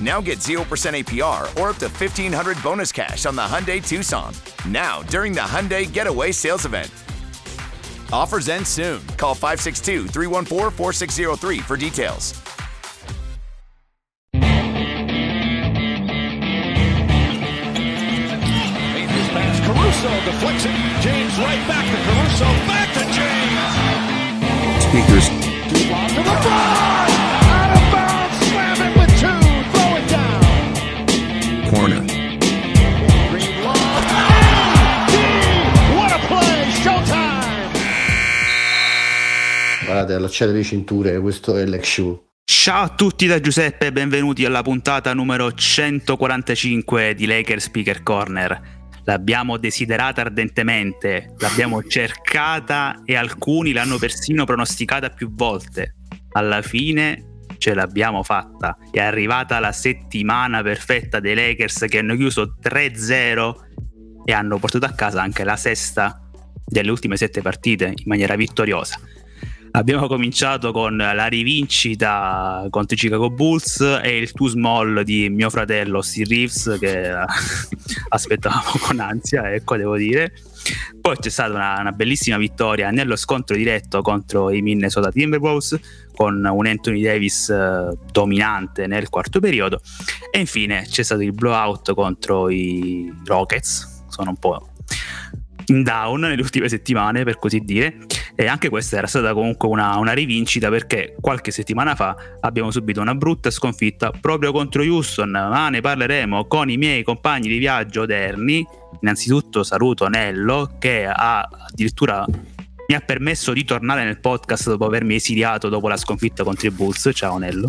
Now get 0% APR or up to 1500 bonus cash on the Hyundai Tucson. Now, during the Hyundai Getaway Sales Event. Offers end soon. Call 562 314 4603 for details. Caruso deflects it. James right back to Caruso. Back to James. Speakers. To the Guardate, allacciate le cinture, questo è l'ex show. Ciao a tutti da Giuseppe e benvenuti alla puntata numero 145 di Laker Speaker Corner. L'abbiamo desiderata ardentemente, l'abbiamo cercata e alcuni l'hanno persino pronosticata più volte. Alla fine ce l'abbiamo fatta. È arrivata la settimana perfetta dei Lakers che hanno chiuso 3-0 e hanno portato a casa anche la sesta delle ultime sette partite in maniera vittoriosa. Abbiamo cominciato con la rivincita contro i Chicago Bulls e il two small di mio fratello Steve Reeves che aspettavamo con ansia, ecco devo dire. Poi c'è stata una, una, bellissima vittoria nello scontro diretto contro i Minnesota Timberwolves con un Anthony Davis eh, dominante nel quarto periodo e infine c'è stato il blowout contro i Rockets, sono un po' in down nelle ultime settimane per così dire. E anche questa era stata comunque una, una, rivincita perché qualche settimana fa abbiamo subito una brutta sconfitta proprio contro Houston. Ma ne parleremo con i miei compagni di viaggio odierni. Innanzitutto saluto Nello che ha addirittura mi ha permesso di tornare nel podcast dopo avermi esiliato dopo la sconfitta contro i Bulls. Ciao Nello.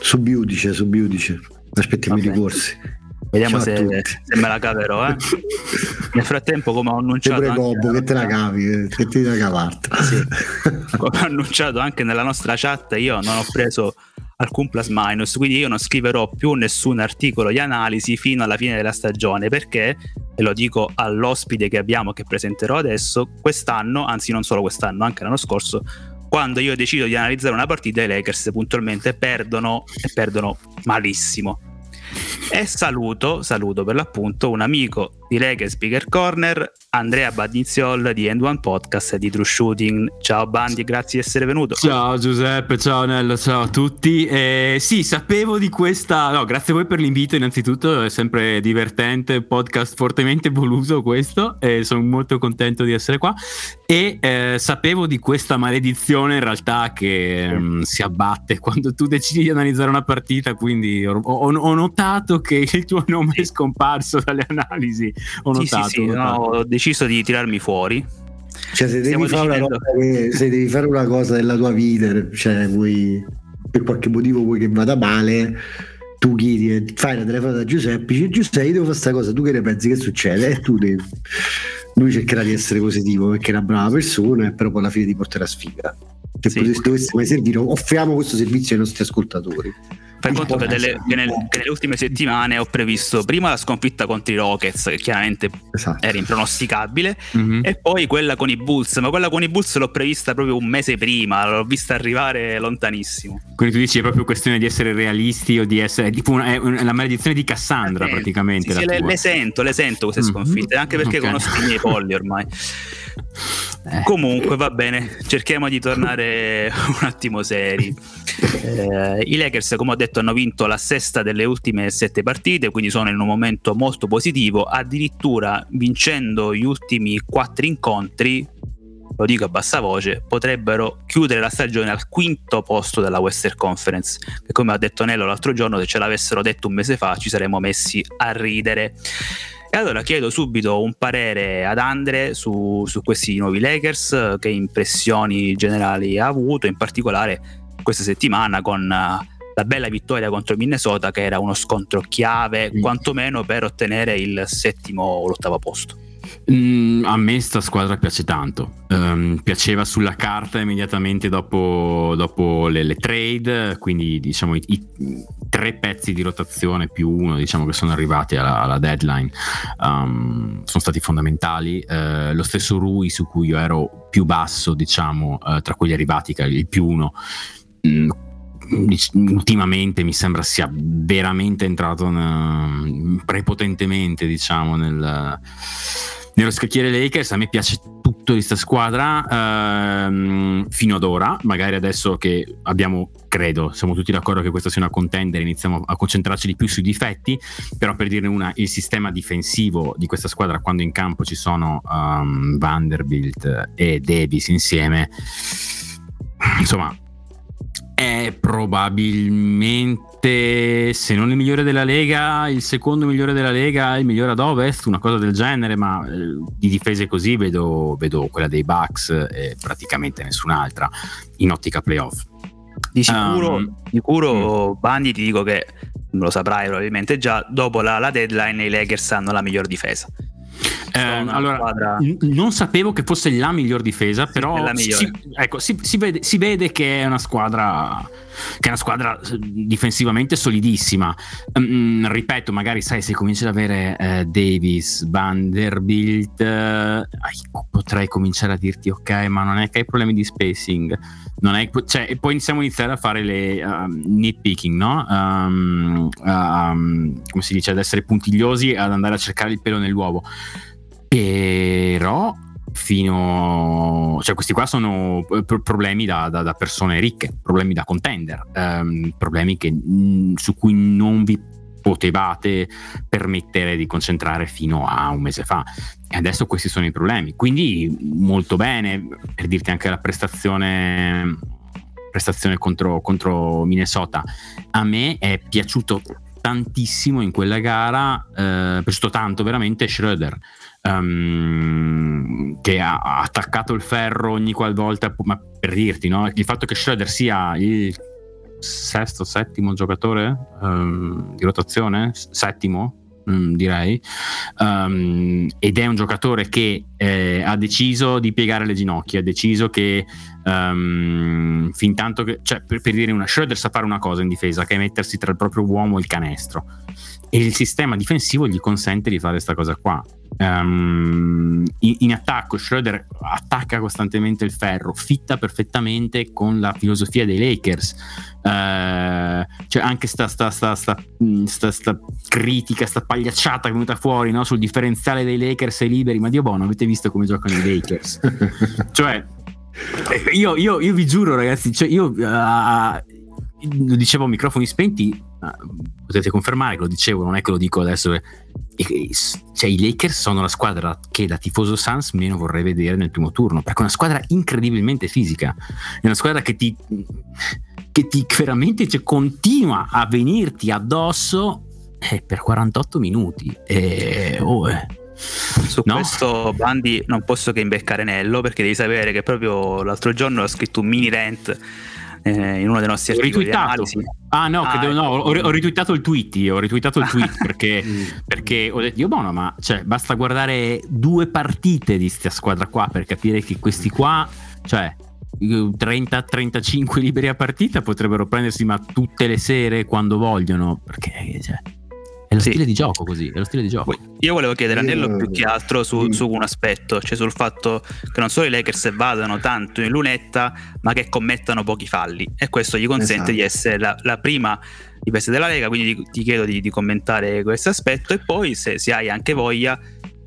Subiudice subiudice aspettiamo i ricorsi Vediamo se, se, me la caverò. Eh. Nel frattempo, come ho annunciato. Te Gobbo, che te la cavi, che ti da cavarti. Sì. Come ho annunciato anche nella nostra chat, io non ho preso alcun plus minus, quindi io non scriverò più nessun articolo di analisi fino alla fine della stagione perché, e lo dico all'ospite che abbiamo che presenterò adesso, quest'anno, anzi non solo quest'anno, anche l'anno scorso, quando io decido di analizzare una partita i Lakers puntualmente perdono e perdono malissimo e saluto, saluto per l'appunto un amico di Lega Speaker Corner, Andrea Badniziol di End One Podcast di True Shooting. Ciao Bandi, grazie di essere venuto. Ciao Giuseppe, ciao Nello, ciao a tutti. Eh, sì, sapevo di questa. No, grazie a voi per l'invito, innanzitutto, è sempre divertente, podcast fortemente voluto questo, e sono molto contento di essere qua. E eh, sapevo di questa maledizione in realtà che um, si abbatte quando tu decidi di analizzare una partita, quindi ho, ho notato che il tuo nome è scomparso dalle analisi ho notato, sì, sì, sì, no, ho deciso di tirarmi fuori. Cioè, se devi, decidendo... che, se devi, fare una cosa della tua vita, cioè, vuoi, per qualche motivo vuoi che vada male, tu chiedi, fai la telefonata a Giuseppe, dici Giuseppe, io devo fare questa cosa, tu che ne pensi che succede? E tu devi... Lui cercherà di essere positivo perché è una brava persona, però poi alla fine ti porterà sfiga. Se sì. dovesse mai servire, offriamo questo servizio ai nostri ascoltatori. Fai conto che, delle, che, nel, che, nelle ultime settimane ho previsto prima la sconfitta contro i Rockets, che chiaramente esatto. era impronosticabile, mm-hmm. e poi quella con i Bulls, ma quella con i Bulls l'ho prevista proprio un mese prima, l'ho vista arrivare lontanissimo. Quindi tu dici è proprio questione di essere realisti o di essere tipo una, è la maledizione di Cassandra eh, praticamente. Sì, sì, le, le, sento, le sento queste mm-hmm. sconfitte, anche perché okay. conosco i miei polli ormai. Eh. Comunque va bene, cerchiamo di tornare un attimo seri. Eh, I Lakers, come ho detto, hanno vinto la sesta delle ultime sette partite, quindi sono in un momento molto positivo. Addirittura vincendo gli ultimi quattro incontri, lo dico a bassa voce, potrebbero chiudere la stagione al quinto posto della Western Conference, che come ha detto Nello l'altro giorno, se ce l'avessero detto un mese fa ci saremmo messi a ridere. E allora chiedo subito un parere ad Andre su, su questi nuovi Lakers, che impressioni generali ha avuto, in particolare questa settimana con la bella vittoria contro Minnesota che era uno scontro chiave, mm. quantomeno per ottenere il settimo o l'ottavo posto. Mm, a me sta squadra piace tanto. Um, piaceva sulla carta immediatamente dopo, dopo le, le, trade, quindi diciamo i, i, tre pezzi di rotazione più uno diciamo, che sono arrivati alla, alla deadline um, sono stati fondamentali. Uh, lo stesso Rui su cui io ero più basso, diciamo, uh, tra quelli arrivati, il più uno. Mm, ultimamente mi sembra sia veramente entrato in, prepotentemente diciamo nel, nello scacchiere Lakers. A me piace tutto di questa squadra ehm, fino ad ora. Magari adesso che abbiamo credo siamo tutti d'accordo che questa sia una contender iniziamo a concentrarci di più sui difetti. Però per dirne una il sistema difensivo di questa squadra quando in campo ci sono um, Vanderbilt e Davis insieme insomma è probabilmente, se non il migliore della Lega, il secondo migliore della Lega, il migliore ad ovest, una cosa del genere, ma eh, di difese così vedo, vedo, quella dei Bucks e praticamente nessun'altra in ottica playoff. Di sicuro, um, sicuro mm. Bandi ti dico che lo saprai probabilmente già, dopo la, la deadline i Lakers hanno la miglior difesa. Eh, allora, squadra... non sapevo che fosse la miglior difesa, però si, ecco, si, si, vede, si, vede, che è una squadra che è una squadra difensivamente solidissima. Mm, ripeto, magari sai se cominci ad avere eh, Davis, Vanderbilt, eh, potrei cominciare a dirti ok, ma non è che hai problemi di spacing. Non è, cioè, e poi iniziamo a iniziare a fare le um, nitpicking, no? Um, um, come si dice, ad essere puntigliosi, ad andare a cercare il pelo nell'uovo. Però fino cioè questi qua sono problemi da, da, da persone ricche problemi da contender um, problemi che, mh, su cui non vi potevate permettere di concentrare fino a un mese fa. E adesso questi sono i problemi. Quindi molto bene per dirti anche la prestazione prestazione contro, contro Minnesota. A me è piaciuto tantissimo in quella gara eh, piaciuto tanto veramente Schroeder um, che ha, attaccato il ferro ogni qualvolta, ma per dirti, no? il fatto che Schroeder sia il sesto, settimo giocatore um, di rotazione, settimo um, direi, ed è un giocatore che eh, ha deciso di piegare le ginocchia, ha deciso che um, fin tanto che, cioè per, per dire una, Schroeder sa fare una cosa in difesa, che è mettersi tra il proprio uomo e il canestro e il sistema difensivo gli consente di fare questa cosa qua. Um, in, in, attacco Schroeder attacca costantemente il ferro, fitta perfettamente con la filosofia dei Lakers. Uh, cioè anche sta, sta, sta, sta, sta critica, sta pagliacciata che è venuta fuori no? sul differenziale dei Lakers e liberi. Ma Dio buono, avete visto come giocano i Lakers? cioè, io, io, io, vi giuro, ragazzi, cioè io uh, lo dicevo a microfoni spenti potete confermare che lo dicevo, non è che lo dico adesso. Cioè, i Lakers sono la squadra che da tifoso Suns meno vorrei vedere nel primo turno, perché è una squadra incredibilmente fisica, è una squadra che ti, che ti veramente cioè, continua a venirti addosso eh, per 48 minuti. E, oh, eh. Su no? questo Bandi non posso che imbeccare Nello perché devi sapere che proprio l'altro giorno ho scritto un mini rant eh, in uno dei nostri articoli. Ah no, ah, no ho, ho ritweetato il tweet, ho ritweetato il tweet perché, perché ho detto, io buono, ma cioè, basta guardare due partite di questa squadra qua per capire che questi qua, cioè 30-35 liberi a partita potrebbero prendersi ma tutte le sere quando vogliono, perché cioè, è lo sì. stile di gioco così, è lo stile di gioco. Io volevo chiedere a Nello più che altro su, su, un aspetto, cioè sul fatto che non solo i Lakers vadano tanto in lunetta, ma che commettano pochi falli e questo gli consente esatto. di essere la, la prima difesa della Lega, quindi ti, ti chiedo di, di, commentare questo aspetto e poi se, se hai anche voglia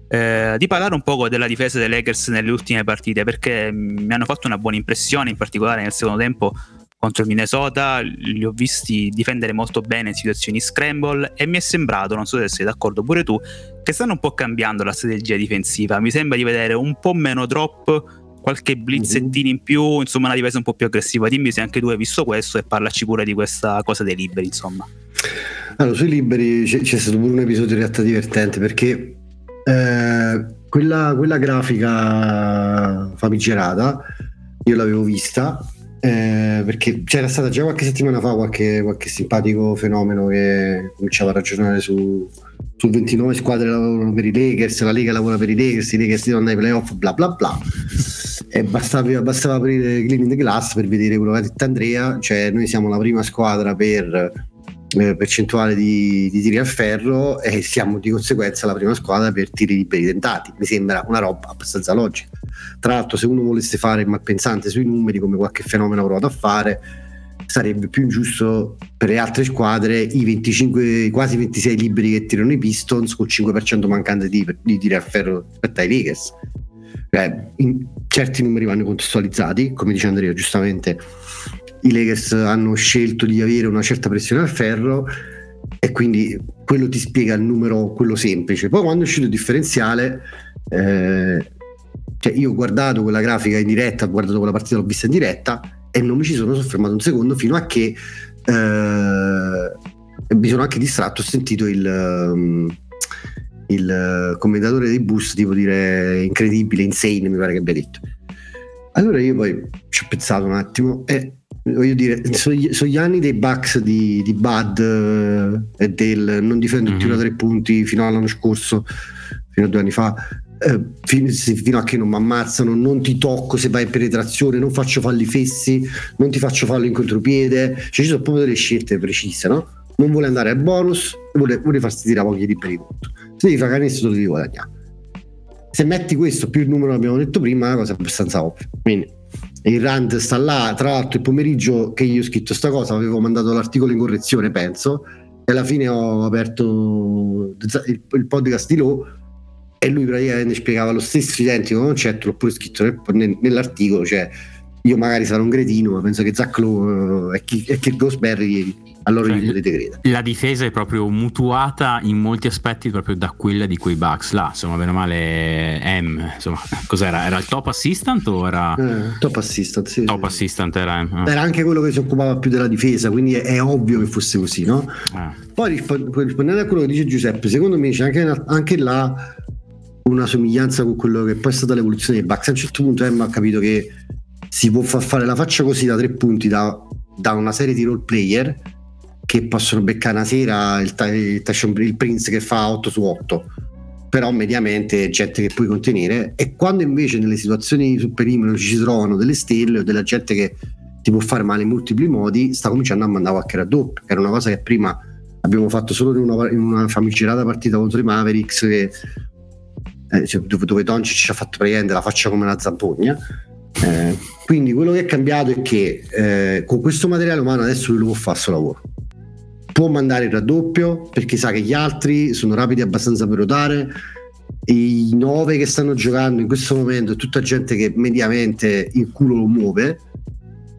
eh, di parlare un po' della difesa dei Lakers nelle ultime partite perché mi hanno fatto una buona impressione, in particolare nel secondo tempo contro il Minnesota li ho visti difendere molto bene in situazioni scramble e mi è sembrato, non so se sei d'accordo pure tu, che stanno un po' cambiando la strategia difensiva. Mi sembra di vedere un po' meno drop qualche blitzettino in più, insomma una difesa un po' più aggressiva. Dimmi se anche tu hai visto questo e parlaci pure di questa cosa dei liberi, insomma. Allora, sui liberi c'è, c'è stato pure un episodio in realtà divertente perché eh, quella, quella, grafica famigerata io l'avevo vista eh, perché c'era stata già qualche settimana fa qualche, qualche simpatico fenomeno che cominciava a ragionare su, su 29 squadre lavorano per i Lakers, la Lega lavora per i Lakers, i Lakers devono andare ai playoff, bla bla bla. E bastava, bastava aprire Clean in the Glass per vedere quello che ha detto Andrea, cioè noi siamo la prima squadra per eh, percentuale di, di, tiri a ferro e siamo di conseguenza la prima squadra per tiri liberi tentati. Mi sembra una roba abbastanza logica. Tra l'altro, se uno volesse fare il malpensante sui numeri, come qualche fenomeno ha provato a fare, sarebbe più giusto per le altre squadre i 25, quasi 26 liberi che tirano i Pistons con 5% mancante di, di tiri a ferro rispetto ai Lakers. In, certi numeri vanno contestualizzati, come dice Andrea giustamente i Lakers hanno scelto di avere una certa pressione al ferro e quindi quello ti spiega il numero, quello semplice. Poi quando è uscito il differenziale, eh, cioè io ho guardato quella grafica in diretta, ho guardato quella partita, l'ho vista in diretta e non mi ci sono soffermato un secondo fino a che eh, mi sono anche distratto, ho sentito il... Um, il commentatore dei bus tipo dire incredibile, insane mi pare che abbia detto allora io poi ci ho pensato un attimo e voglio dire, sugli, sugli anni dei Bucks di, di Bud eh, e del non difendo mm-hmm. da tre punti fino all'anno scorso, fino a due anni fa, eh, fino, fino, a che non mi ammazzano, non ti tocco se vai in penetrazione, non faccio falli fessi, non ti faccio fallo in contropiede, cioè ci sono proprio delle scelte precise, no? Non vuole andare al bonus, vuole, vuole farsi tirare pochi liberi punto. Se devi fare canestro, lo devi guadagnare. Se metti questo più il numero che abbiamo detto prima, è una cosa abbastanza ovvia. Quindi il Rand sta là, tra l'altro il pomeriggio che io ho scritto sta cosa avevo mandato l'articolo in correzione penso e alla fine ho aperto il, il podcast di Low e lui praticamente spiegava lo stesso identico concetto l'ho pure scritto nel, nell'articolo cioè io magari sarò un cretino ma penso che Zach Lowe e, e Kirk Gosberry allora cioè, gli potete credere. La difesa è proprio mutuata in molti aspetti proprio da quella di quei Bucks là, insomma, bene o male M, insomma, cos'era? Era il top assistant o era... Eh, top assistant, sì. Top sì. assistant era M. Eh. Era anche quello che si occupava più della difesa, quindi è, è ovvio che fosse così, no? Eh. Poi rispondendo a quello che dice Giuseppe, secondo me c'è anche, anche là una somiglianza con quello che poi è stata l'evoluzione dei Bucks. A un certo punto M ha capito che si può far fare la faccia così da tre punti da, da una serie di role player che possono beccare una sera il, il, il Prince che fa 8 su 8 però mediamente gente che puoi contenere. E quando invece nelle situazioni sul perimetro ci si trovano delle stelle o della gente che ti può fare male in multipli modi sta cominciando a mandare qualche raddoppio era una cosa che prima abbiamo fatto solo in una, in una famigerata partita contro i Mavericks che, eh, cioè, dove, Doncic ci ha fatto praticamente la faccia come una zampogna eh, quindi quello che è cambiato è che eh, con questo materiale umano adesso lui può fare il suo lavoro. Può mandare il raddoppio perché sa che gli altri sono rapidi abbastanza per ruotare i nove che stanno giocando in questo momento è tutta gente che mediamente il culo lo muove.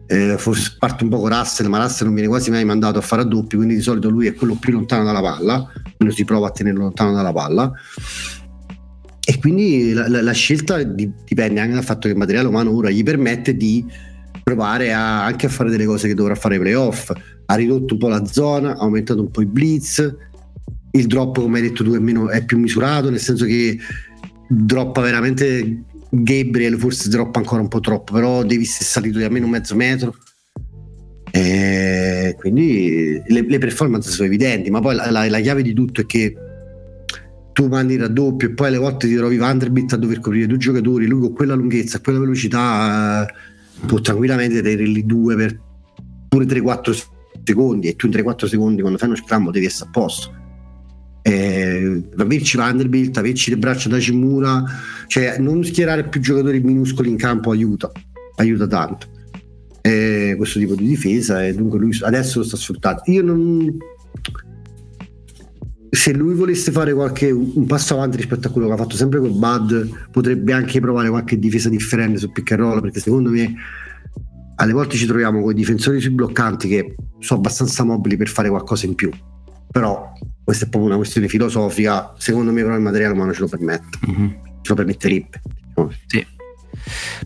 Eh, forse parte un po' con Russell ma Russell non viene quasi mai mandato a fare raddoppio quindi di solito lui è quello più lontano dalla palla quindi si prova a tenerlo lontano dalla palla e quindi la, la, la scelta di, dipende anche dal fatto che il materiale umano ora gli permette di provare a, anche a fare delle cose che dovrà fare ai playoff. Ha ridotto un po' la zona, ha aumentato un po' i blitz. Il drop, come hai detto tu, è, meno, è più misurato, nel senso che droppa veramente Gabriel, forse droppa ancora un po' troppo, però devi essere salito di almeno mezzo metro. E quindi le, le, performance sono evidenti, ma poi la, la, la, chiave di tutto è che tu mandi il raddoppio e poi alle volte ti trovi Vanderbilt a dover coprire due giocatori, lui con quella lunghezza, quella velocità. Eh, può tranquillamente tenerli due per pure 3-4 secondi e tu in 3-4 secondi quando fai uno scrambo devi essere a posto eh, averci Vanderbilt averci le braccia da Cimura cioè non schierare più giocatori minuscoli in campo aiuta aiuta tanto eh, questo tipo di difesa e dunque lui adesso lo sta sfruttando io non se lui volesse fare qualche un passo avanti rispetto a quello che ha fatto sempre con Bud potrebbe anche provare qualche difesa differente su pick and roll perché secondo me alle volte ci troviamo con i difensori sui bloccanti che sono abbastanza mobili per fare qualcosa in più. Però questa è proprio una questione filosofica secondo me però il materiale umano ce lo permette. Mm-hmm. ce lo permetterebbe sì.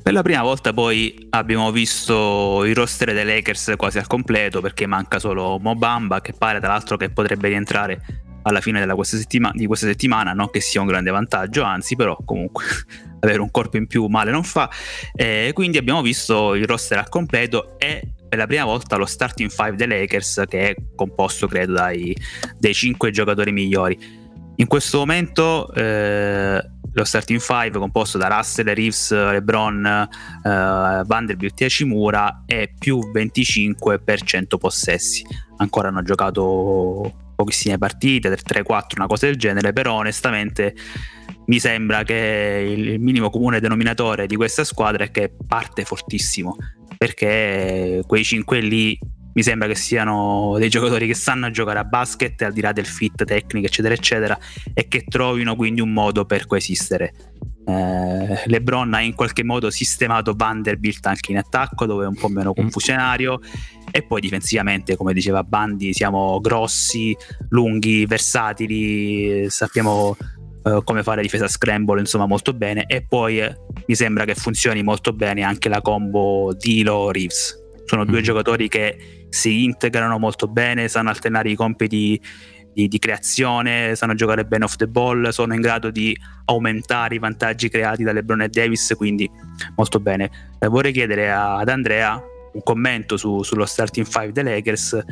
Per la prima volta poi abbiamo visto il roster dei Lakers quasi al completo perché manca solo Mobamba che pare tra l'altro che potrebbe rientrare alla fine questa settima- di questa settimana, non che sia un grande vantaggio, anzi però comunque avere un corpo in più male non fa. E quindi abbiamo visto il roster al completo e per la prima volta lo starting 5 dei Lakers che è composto credo dai, dai 5 giocatori migliori. In questo momento eh, lo starting 5 composto da Russell, Reeves, LeBron, eh, Vanderbilt e Ashimura è più 25% possessi. Ancora hanno giocato pochissime partite, 3-4, una cosa del genere, però onestamente mi sembra che il minimo comune denominatore di questa squadra è che parte fortissimo, perché quei 5 lì mi sembra che siano dei giocatori che sanno giocare a basket al di là del fit tecnico eccetera eccetera e che trovino quindi un modo per coesistere eh, Lebron ha in qualche modo sistemato Vanderbilt anche in attacco dove è un po' meno mm. confusionario e poi difensivamente come diceva Bandi siamo grossi, lunghi, versatili sappiamo eh, come fare difesa scramble insomma molto bene e poi eh, mi sembra che funzioni molto bene anche la combo Dilo-Reeves sono due mm. giocatori che si integrano molto bene sanno alternare i compiti di, di, creazione, sanno giocare bene off the ball, sono in grado di aumentare i vantaggi creati da LeBron e Davis, quindi molto bene. Eh, vorrei chiedere ad Andrea un commento su, sullo starting 5 dei Lakers,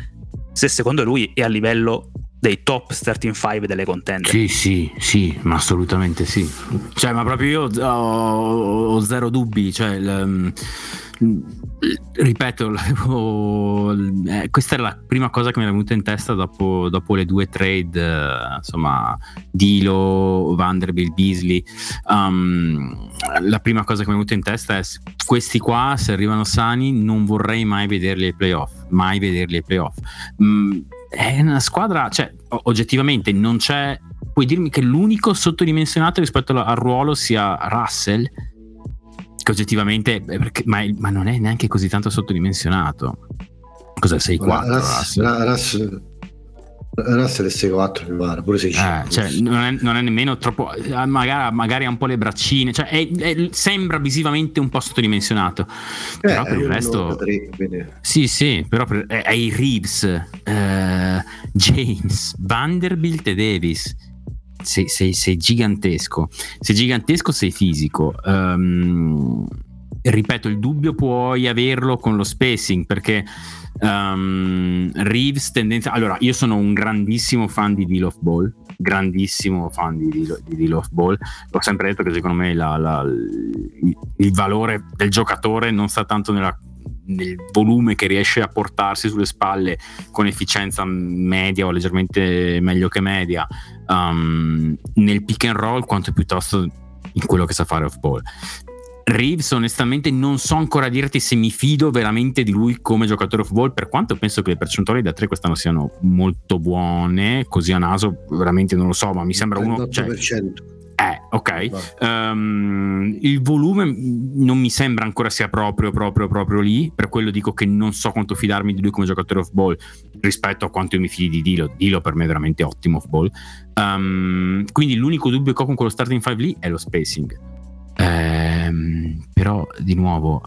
se secondo lui è a livello dei top starting 5 delle contender. Sì, sì, sì, ma assolutamente sì. Cioè, ma proprio io ho, ho zero dubbi, cioè... L, ripeto, eh, questa è la prima cosa che mi è venuta in testa dopo, dopo le due trade, eh, insomma, Dilo, Vanderbilt, Beasley. Um, la prima cosa che mi è venuta in testa è questi qua, se arrivano sani, non vorrei mai vederli ai playoff, mai vederli ai playoff. Mm, è una squadra, cioè, oggettivamente non c'è. Puoi dirmi che l'unico sottodimensionato rispetto al ruolo sia Russell? Che oggettivamente, eh, perché, ma, ma, non è neanche così tanto sottodimensionato. Cos'è 6-4? Russell, Russell, Russell è 6-4 mi pare, pure 6 eh, cioè, non, è, non, è, nemmeno troppo, eh, magari, magari ha un po' le braccine, cioè è, è, sembra visivamente un po' sottodimensionato. Eh, però per il resto... 3, sì, sì, però per, è, i Reeves, eh, James, Vanderbilt e Davis sei, sei, sei, gigantesco, sei gigantesco, sei fisico. Um, ripeto, il dubbio puoi averlo con lo spacing perché um, Reeves tendenza... Allora, io sono un grandissimo fan di Deal of Ball, grandissimo fan di Deal, di Deal of Ball. L'ho sempre detto che secondo me la, la, il, il valore del giocatore non sta tanto nella nel volume che riesce a portarsi sulle spalle con efficienza media o leggermente meglio che media um, nel pick and roll quanto piuttosto in quello che sa fare off ball. Reeves onestamente non so ancora dirti se mi fido veramente di lui come giocatore off ball per quanto penso che le percentuali da 3 quest'anno siano molto buone così a naso veramente non lo so ma mi sembra uno cioè, eh, ok. Um, il volume non mi sembra ancora sia proprio, proprio, proprio lì. Per quello dico che non so quanto fidarmi di lui come giocatore off ball rispetto a quanto io mi fidi di Dilo. Dilo per me è veramente ottimo off ball. Um, quindi l'unico dubbio che ho con quello starting 5 lì è lo spacing. Um, però, di nuovo,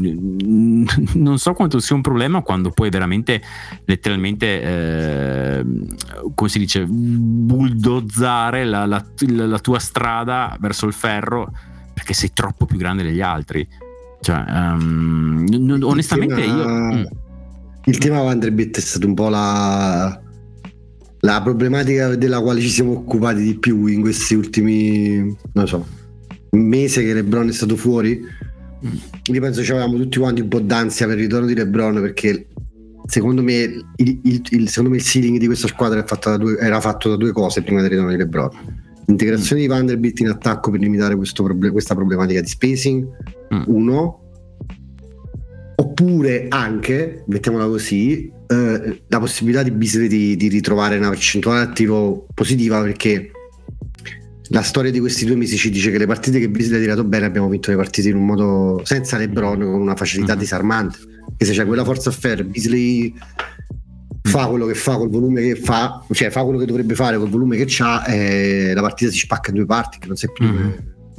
non so quanto sia un problema quando puoi veramente letteralmente eh, come si dice bulldozzare la, la, la, tua strada verso il ferro perché sei troppo più grande degli altri cioè, um, n- onestamente tema, io mm. il tema Vanderbilt è stato un po' la la problematica della quale ci siamo occupati di più in questi ultimi non so mesi che Lebron è stato fuori io penso che avevamo tutti quanti un po' d'ansia per il ritorno di LeBron perché secondo me il, il, il, secondo me il ceiling di questa squadra fatto due, era fatto da due cose prima del ritorno di LeBron. L'integrazione di Vanderbilt in attacco per limitare proble- questa problematica di spacing, mm. uno, oppure anche, mettiamola così, eh, la possibilità di di, di ritrovare una percentuale attivo positiva perché la storia di questi due mesi ci dice che le partite che Beasley ha tirato bene abbiamo vinto le partite in un modo senza LeBron con una facilità mm-hmm. disarmante che se c'è quella forza a ferro Beasley fa quello che fa col volume che fa cioè fa quello che dovrebbe fare col volume che ha e la partita si spacca in due parti che non sai più mm-hmm.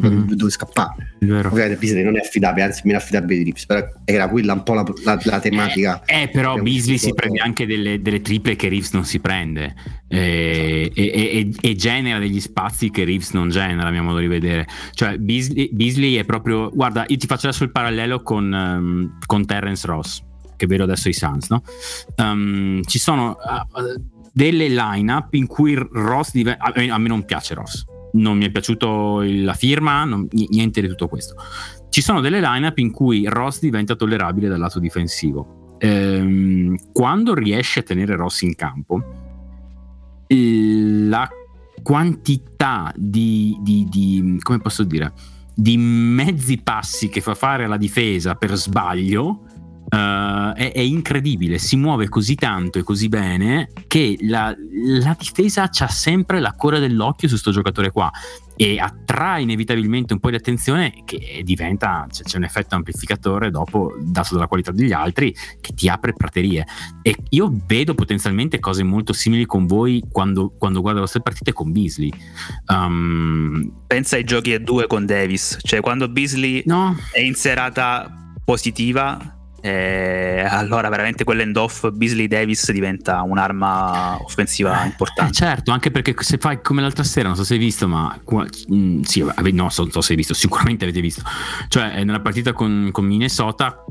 Mm. dove scappare. Ovviamente Beasley non è affidabile, anzi meno affidabile di Rips, però era quella un po' la, la, la tematica. Eh, eh però Beasley si prende anche delle, delle, triple che Reeves non si prende eh, e, e, e, genera degli spazi che Reeves non genera, a mio modo di vedere. Cioè Beasley, Beasley è proprio, guarda, io ti faccio adesso il parallelo con, um, con Terence Ross che vedo adesso i Suns, no? Um, ci sono uh, delle line-up in cui Ross diventa... A me non piace Ross, non mi è piaciuto la firma, non, niente di tutto questo. Ci sono delle line-up in cui Ross diventa tollerabile dal lato difensivo. Ehm, quando riesce a tenere Ross in campo, la quantità di, di, di come posso dire, di mezzi passi che fa fare alla difesa per sbaglio Uh, è, è, incredibile, si muove così tanto e così bene che la, la difesa ha sempre la cura dell'occhio su questo giocatore qua e attrae inevitabilmente un po' di attenzione che diventa, cioè, c'è un effetto amplificatore dopo, dato dalla qualità degli altri, che ti apre praterie. E io vedo potenzialmente cose molto simili con voi quando, quando guardo le vostre partite con Beasley. Um, Pensa ai giochi a due con Davis, cioè quando Beasley no. è in serata positiva eh, allora veramente quell'end off Beasley Davis diventa un'arma offensiva eh, importante. Eh, certo, anche perché se fai come l'altra sera, non so se hai visto, ma mh, mm, sì, no, non so se hai visto, sicuramente avete visto. Cioè, nella partita con, con Minnesota,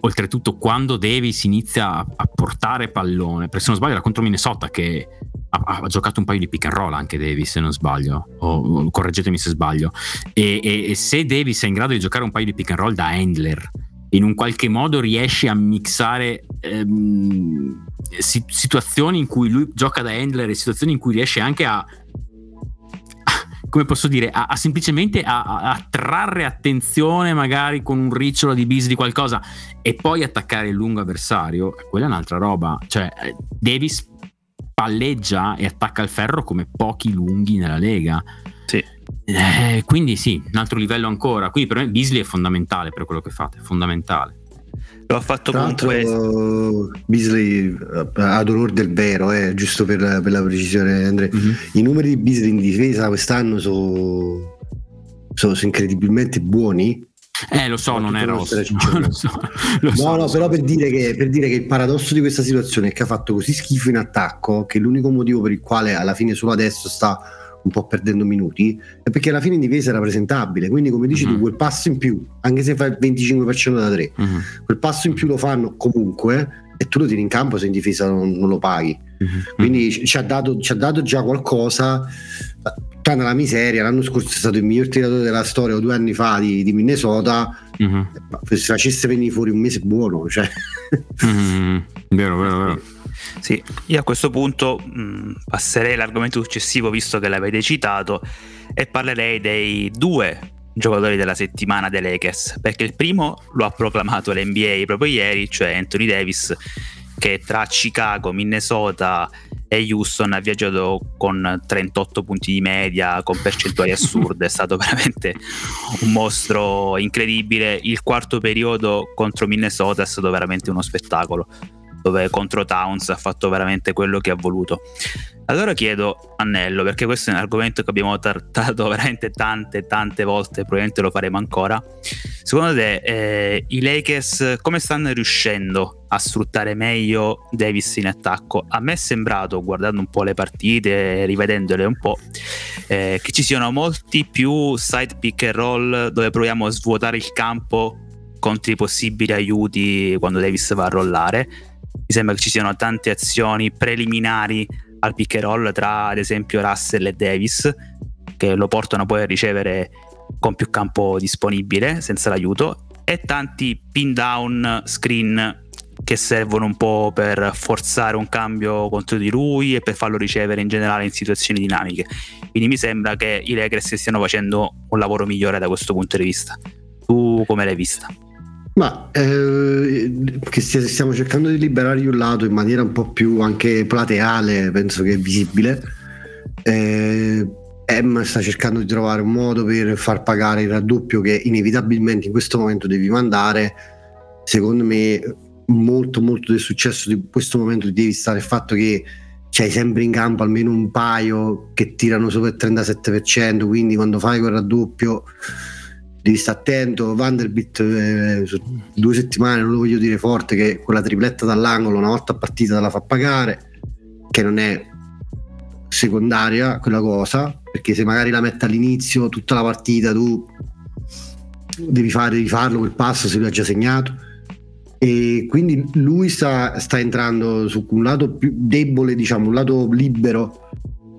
oltretutto quando Davis inizia a, portare pallone, perché se non sbaglio era contro Minnesota che ha, ha, giocato un paio di pick and roll anche Davis se non sbaglio, o correggetemi se sbaglio, e, e, e se Davis è in grado di giocare un paio di pick and roll da handler, in un qualche modo riesce a mixare ehm, situazioni in cui lui gioca da handler e situazioni in cui riesce anche a come posso dire, a, a semplicemente a, a, trarre attenzione magari con un ricciolo di bis di qualcosa e poi attaccare il lungo avversario, quella è un'altra roba. Cioè, eh, Davis palleggia e attacca il ferro come pochi lunghi nella Lega. Eh, quindi sì, un altro livello ancora. Quindi per me Beasley è fondamentale per quello che fate, è fondamentale. Lo ha fatto comunque. Beasley ad onore del vero, eh, giusto per, per, la precisione, Andrea. Mm-hmm. I numeri di Beasley in difesa quest'anno sono, sono, sono incredibilmente buoni. Eh, lo so, non è rosso. lo so, lo no, so, no, però per dire, che, per dire, che, il paradosso di questa situazione è che ha fatto così schifo in attacco che l'unico motivo per il quale alla fine solo adesso sta un po' perdendo minuti, è perché alla fine in difesa era presentabile. Quindi, come dici mm-hmm. tu, quel passo in più, anche se fai il 25% da 3, mm-hmm. quel passo in più lo fanno comunque e tu lo tiri in campo se in difesa non, non lo paghi. Mm-hmm. Quindi ci ha, dato, ci ha, dato, già qualcosa. Tutta nella miseria, l'anno scorso è stato il miglior tiratore della storia, o due anni fa di, di Minnesota. Mm-hmm. Se facesse venire fuori un mese buono, cioè. mm-hmm. Vero, vero, vero. Sì, io a questo punto mh, passerei all'argomento successivo visto che l'avete citato e parlerei dei due giocatori della settimana dei Lakers perché il primo lo ha proclamato l'NBA proprio ieri, cioè Anthony Davis che tra Chicago, Minnesota e Houston ha viaggiato con 38 punti di media, con percentuali assurde, è stato veramente un mostro incredibile. Il quarto periodo contro Minnesota è stato veramente uno spettacolo dove contro Towns ha fatto veramente quello che ha voluto. Allora chiedo Annello, perché questo è un argomento che abbiamo trattato veramente tante, tante volte, probabilmente lo faremo ancora. Secondo te eh, i Lakers come stanno riuscendo a sfruttare meglio Davis in attacco? A me è sembrato, guardando un po' le partite, rivedendole un po', eh, che ci siano molti più side pick and roll dove proviamo a svuotare il campo contro i possibili aiuti quando Davis va a rollare mi sembra che ci siano tante azioni preliminari al pick and roll tra ad esempio Russell e Davis che lo portano poi a ricevere con più campo disponibile senza l'aiuto e tanti pin down screen che servono un po' per forzare un cambio contro di lui e per farlo ricevere in generale in situazioni dinamiche. Quindi mi sembra che i Lakers stiano facendo un lavoro migliore da questo punto di vista. Tu come l'hai vista? Ma eh, stiamo cercando di liberare un lato in maniera un po' più anche plateale, penso che è visibile. Eh, M sta cercando di trovare un modo per far pagare il raddoppio che inevitabilmente in questo momento devi mandare. Secondo me, molto, molto del successo di questo momento devi stare il fatto che c'hai sempre in campo almeno un paio che tirano sopra il 37%, quindi quando fai quel raddoppio devi stare attento. Vanderbilt eh, due settimane, non lo voglio dire forte, che quella tripletta dall'angolo una volta partita la fa pagare, che non è secondaria quella cosa, perché se magari la metti all'inizio tutta la partita tu devi, fare, devi farlo quel passo se lui ha già segnato e quindi lui sta, sta entrando su un lato più debole, diciamo, un lato libero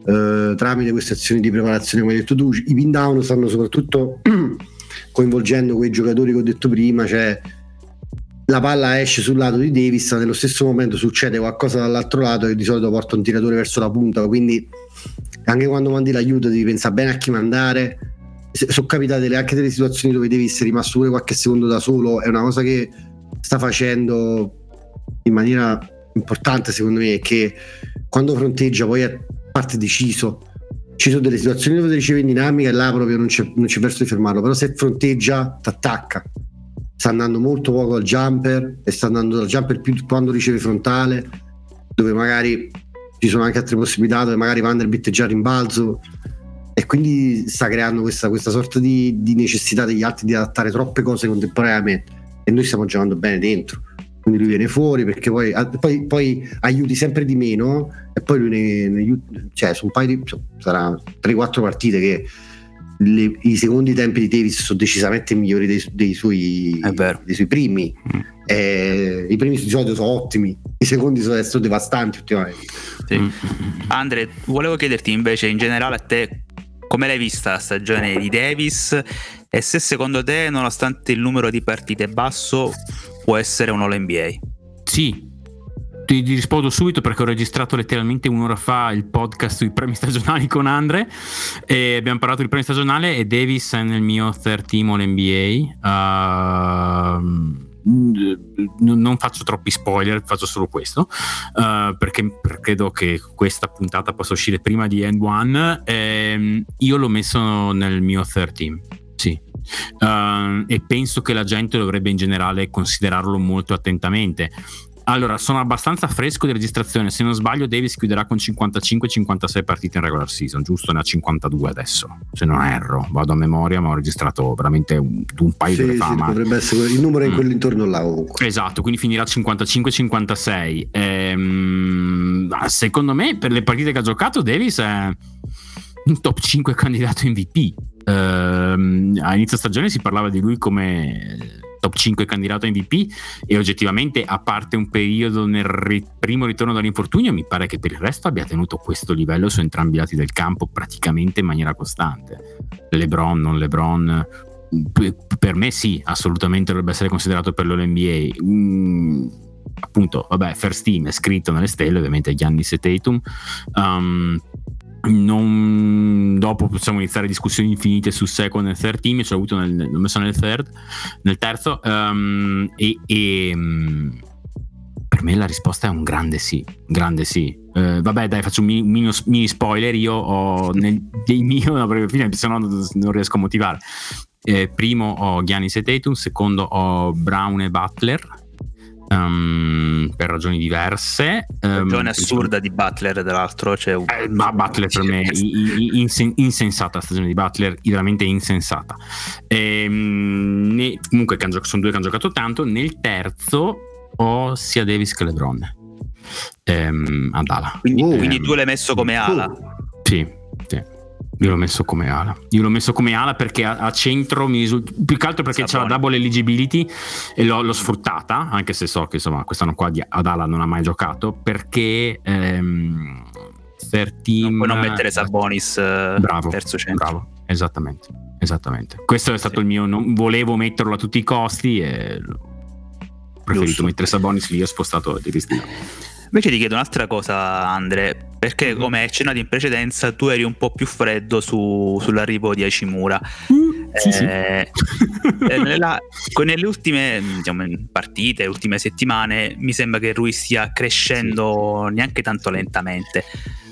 eh, tramite queste azioni di preparazione, come hai detto tu. I pin down stanno soprattutto coinvolgendo quei giocatori che ho detto prima, cioè la palla esce sul lato di Davis, nello stesso momento succede qualcosa dall'altro lato che di solito porta un tiratore verso la punta, quindi anche quando mandi l'aiuto devi pensare bene a chi mandare. Sono capitate anche delle situazioni dove Davis è rimasto pure qualche secondo da solo, è una cosa che sta facendo in maniera importante secondo me è che quando fronteggia poi a parte deciso ci sono delle situazioni dove riceve in dinamica e là proprio non c'è, non c'è verso di fermarlo però se fronteggia ti attacca sta andando molto poco al jumper e sta andando al jumper più quando riceve frontale dove magari ci sono anche altre possibilità dove magari Vanderbilt è già rimbalzo. E quindi sta creando questa, questa sorta di, di necessità degli altri di adattare troppe cose contemporaneamente. E noi stiamo giocando bene dentro quindi lui viene fuori perché poi, poi, poi aiuti sempre di meno e poi lui ne, ne cioè su un paio di sarà 3-4 partite che le, i secondi tempi di Davis sono decisamente migliori dei, dei, suoi, dei suoi, primi mm. eh, i primi di solito sono ottimi i secondi sono, sono devastanti ultimamente sì. mm. Andre volevo chiederti invece in generale a te come l'hai vista la stagione di Davis e se secondo te, nonostante il numero di partite basso, può essere un All-NBA? Sì, ti, rispondo subito perché ho registrato letteralmente un'ora fa il podcast sui premi stagionali con Andre e abbiamo parlato di premi stagionali e Davis è nel mio third team All-NBA. Uh, non faccio troppi spoiler, faccio solo questo uh, perché credo che questa puntata possa uscire prima di End One. Ehm, io l'ho messo nel mio third team. Sì. Uh, e penso che la gente dovrebbe in generale considerarlo molto attentamente. Allora, sono abbastanza fresco di registrazione. Se non sbaglio, Davis chiuderà con 55-56 partite in regular season, giusto? Ne ha 52 adesso. Se non erro, vado a memoria, ma ho registrato veramente un, un paio sì, di fa. Sì, ma... dovrebbe essere il numero è mm. quell'intorno là comunque. Esatto, quindi finirà 55-56. Ehm, secondo me, per le partite che ha giocato, Davis è un top 5 candidato MVP. Ehm, a inizio stagione si parlava di lui come top 5 candidato MVP e oggettivamente a parte un periodo nel ri- primo ritorno dall'infortunio mi pare che per il resto abbia tenuto questo livello su entrambi i lati del campo praticamente in maniera costante. LeBron, non LeBron per me sì, assolutamente dovrebbe essere considerato per l'NBA mm, appunto, vabbè, first team è scritto nelle stelle ovviamente Giannis e Tatum. Um, non, dopo possiamo iniziare discussioni infinite su second e third team, ci ho avuto nel, l'ho messo nel third, nel terzo um, e, e um, per me la risposta è un grande sì, grande sì. Uh, vabbè dai faccio un mini, mini, spoiler, io ho nel, dei mio, no, perché se no non riesco a motivare. Eh, primo ho Giannis e Tatum, secondo ho Brown e Butler, Um, per ragioni diverse. Um, ragione assurda di Butler, tra l'altro. Cioè, eh, ma Butler per me insen- insensata la stagione di Butler, veramente insensata. Ehm, ne, comunque sono due che hanno giocato tanto. Nel terzo ho sia Davis che LeBron. Ehm, ad ala. Quindi, oh, quindi tu l'hai messo come ala? Sì. Io l'ho messo come ala. Io l'ho messo come ala perché a, a centro mi risulta. Più che altro perché c'è la double eligibility e l'ho, l'ho, sfruttata, anche se so che insomma quest'anno qua di, ad ala non ha mai giocato. Perché ehm, team, non puoi non mettere Sabonis eh, bravo, terzo centro. Bravo, esattamente. Esattamente. Questo è stato sì. il mio. Non, volevo metterlo a tutti i costi e ho preferito Giusto. mettere Sabonis lì. Ho spostato di vista. Invece ti chiedo un'altra cosa, Andre, perché mm-hmm. come accennato in precedenza, tu eri un po' più freddo su, sull'arrivo di Hashimura. Mm, sì, sì. Eh, eh, nella, nelle ultime diciamo, partite, ultime settimane, mi sembra che lui stia crescendo sì. neanche tanto lentamente.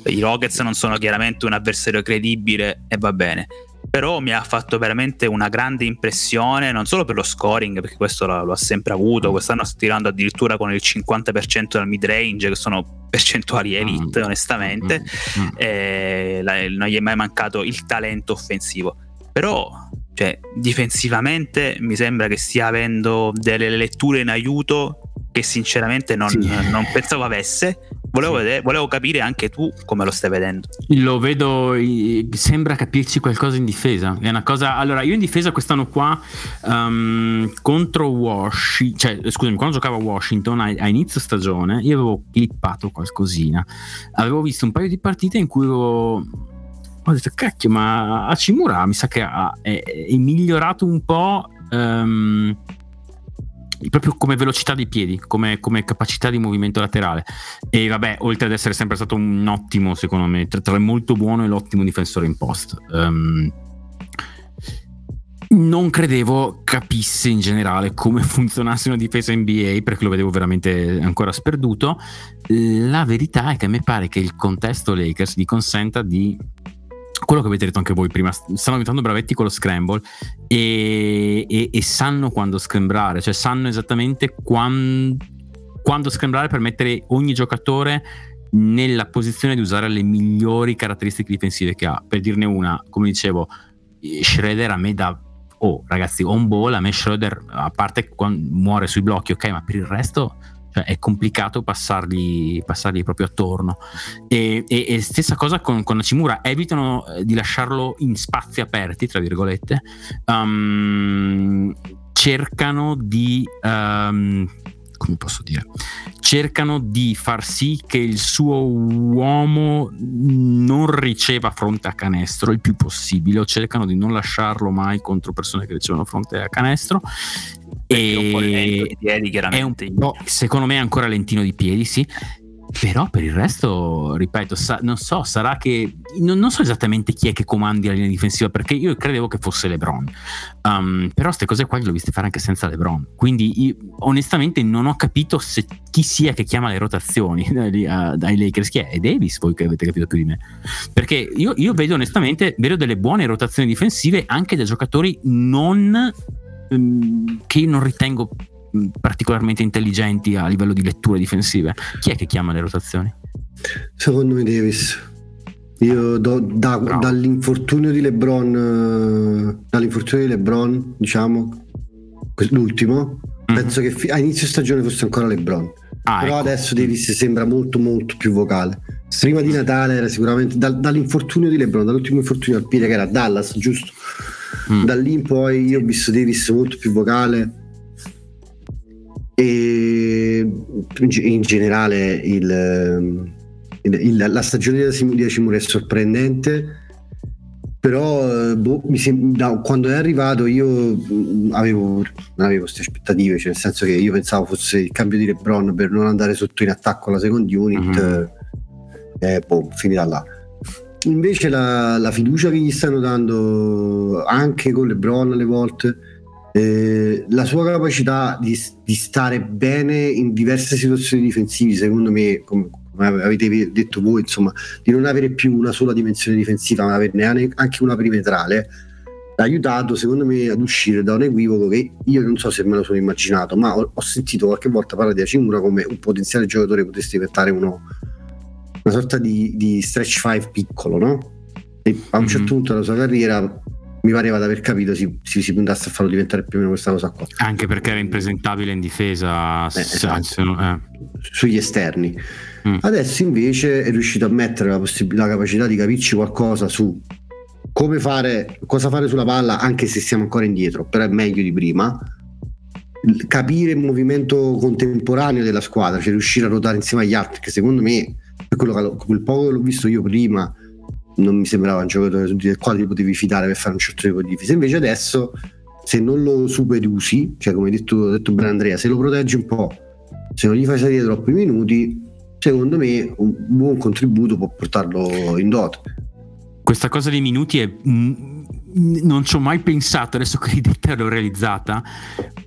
I Rockets non sono chiaramente un avversario credibile e va bene. Però mi ha fatto veramente una grande impressione, non solo per lo scoring, perché questo lo, lo ha sempre avuto, quest'anno sta tirando addirittura con il 50% dal mid range, che sono percentuali elite, mm. onestamente, mm. E la, non gli è mai mancato il talento offensivo. Però cioè, difensivamente mi sembra che stia avendo delle letture in aiuto che sinceramente non, sì. non pensavo avesse. Volevo, sì. vedere, volevo, capire anche tu come lo stai vedendo. Lo vedo, sembra capirci qualcosa in difesa. È una cosa. Allora, io in difesa quest'anno qua um, contro Washington, cioè scusami, quando giocavo a Washington a, a, inizio stagione, io avevo clippato qualcosina. Avevo visto un paio di partite in cui avevo ho detto cacchio ma Hachimura mi sa che ha, è, è migliorato un po' um, proprio come velocità dei piedi come, come, capacità di movimento laterale e vabbè oltre ad essere sempre stato un ottimo secondo me tra, tra il molto buono e l'ottimo difensore in post um, non credevo capisse in generale come funzionasse una difesa NBA perché lo vedevo veramente ancora sperduto. La verità è che a me pare che il contesto Lakers gli consenta di quello che avete detto anche voi prima, stanno diventando bravetti con lo scramble e, e, e sanno quando scramblare, cioè sanno esattamente quando, quando scramblare per mettere ogni giocatore nella posizione di usare le migliori caratteristiche difensive che ha. Per dirne una, come dicevo, Schroeder a me da... Oh ragazzi, on ball, a me Schroeder, a parte quando muore sui blocchi, ok, ma per il resto cioè è complicato passargli, passargli proprio attorno. E, e, e, stessa cosa con, con Hachimura, evitano eh, di lasciarlo in spazi aperti, tra virgolette, um, cercano di... Um, come posso dire? Cercano di far sì che il suo uomo non riceva fronte a canestro il più possibile, o cercano di non lasciarlo mai contro persone che ricevono fronte a canestro e un po' lento di piedi, chiaramente. Un, secondo me è ancora lentino di piedi, sì. Però per il resto, ripeto, sa, non so, sarà che non, non, so esattamente chi è che comandi la linea difensiva perché io credevo che fosse LeBron. Um, però queste cose qua le ho viste fare anche senza LeBron. Quindi io, onestamente non ho capito se, chi sia che chiama le rotazioni dai, uh, dai Lakers. Chi è? È Davis, voi che avete capito più di me. Perché io, io vedo onestamente vedo delle buone rotazioni difensive anche da giocatori non Ehm, che io non ritengo particolarmente intelligenti a livello di letture difensive. Chi è che chiama le rotazioni? Secondo me Davis. Io do, da, dall'infortunio di LeBron, uh, dall'infortunio di LeBron, diciamo, l'ultimo, mm-hmm. penso che a inizio stagione fosse ancora LeBron. Ah, Però ecco. adesso Davis sembra molto molto più vocale. Prima di Natale era sicuramente da, dall'infortunio di LeBron, dall'ultimo infortunio al piede che era Dallas, giusto? Mm. Da lì in poi io ho visto Davis molto più vocale e in generale il, il, la stagione di Hashimura è sorprendente però boh, sembra, quando è arrivato io mm, avevo, non avevo queste aspettative cioè nel senso che io pensavo fosse il cambio di Lebron per non andare sotto in attacco alla second unit mm-hmm. eh, boh, finita là Invece la, la, fiducia che gli stanno dando anche con LeBron alle volte, eh, la sua capacità di, di, stare bene in diverse situazioni difensive, secondo me, come, come, avete detto voi, insomma, di non avere più una sola dimensione difensiva, ma averne anche una perimetrale, ha aiutato secondo me ad uscire da un equivoco che io non so se me lo sono immaginato, ma ho, ho sentito qualche volta parlare di Acimura come un potenziale giocatore potesse diventare uno una sorta di, di stretch 5 piccolo, no? E a un certo mm-hmm. punto della sua carriera mi pareva di aver capito si, si, si, puntasse a farlo diventare più o meno questa cosa qua. Anche perché era impresentabile in difesa eh, esatto. eh. sugli esterni. Mm. Adesso invece è riuscito a mettere la, la capacità di capirci qualcosa su come fare, cosa fare sulla palla, anche se siamo ancora indietro, però è meglio di prima. Capire il movimento contemporaneo della squadra, cioè riuscire a ruotare insieme agli altri, che secondo me quello che, quel poco che l'ho visto io prima non mi sembrava un giocatore del quale ti potevi fidare per fare un certo tipo di difesa. Invece adesso se non lo super usi cioè come hai detto, detto Andrea se lo proteggi un po' se non gli fai salire troppi minuti secondo me un buon contributo può portarlo in dote. Questa cosa dei minuti è non ci ho mai pensato adesso che l'idea l'ho realizzata.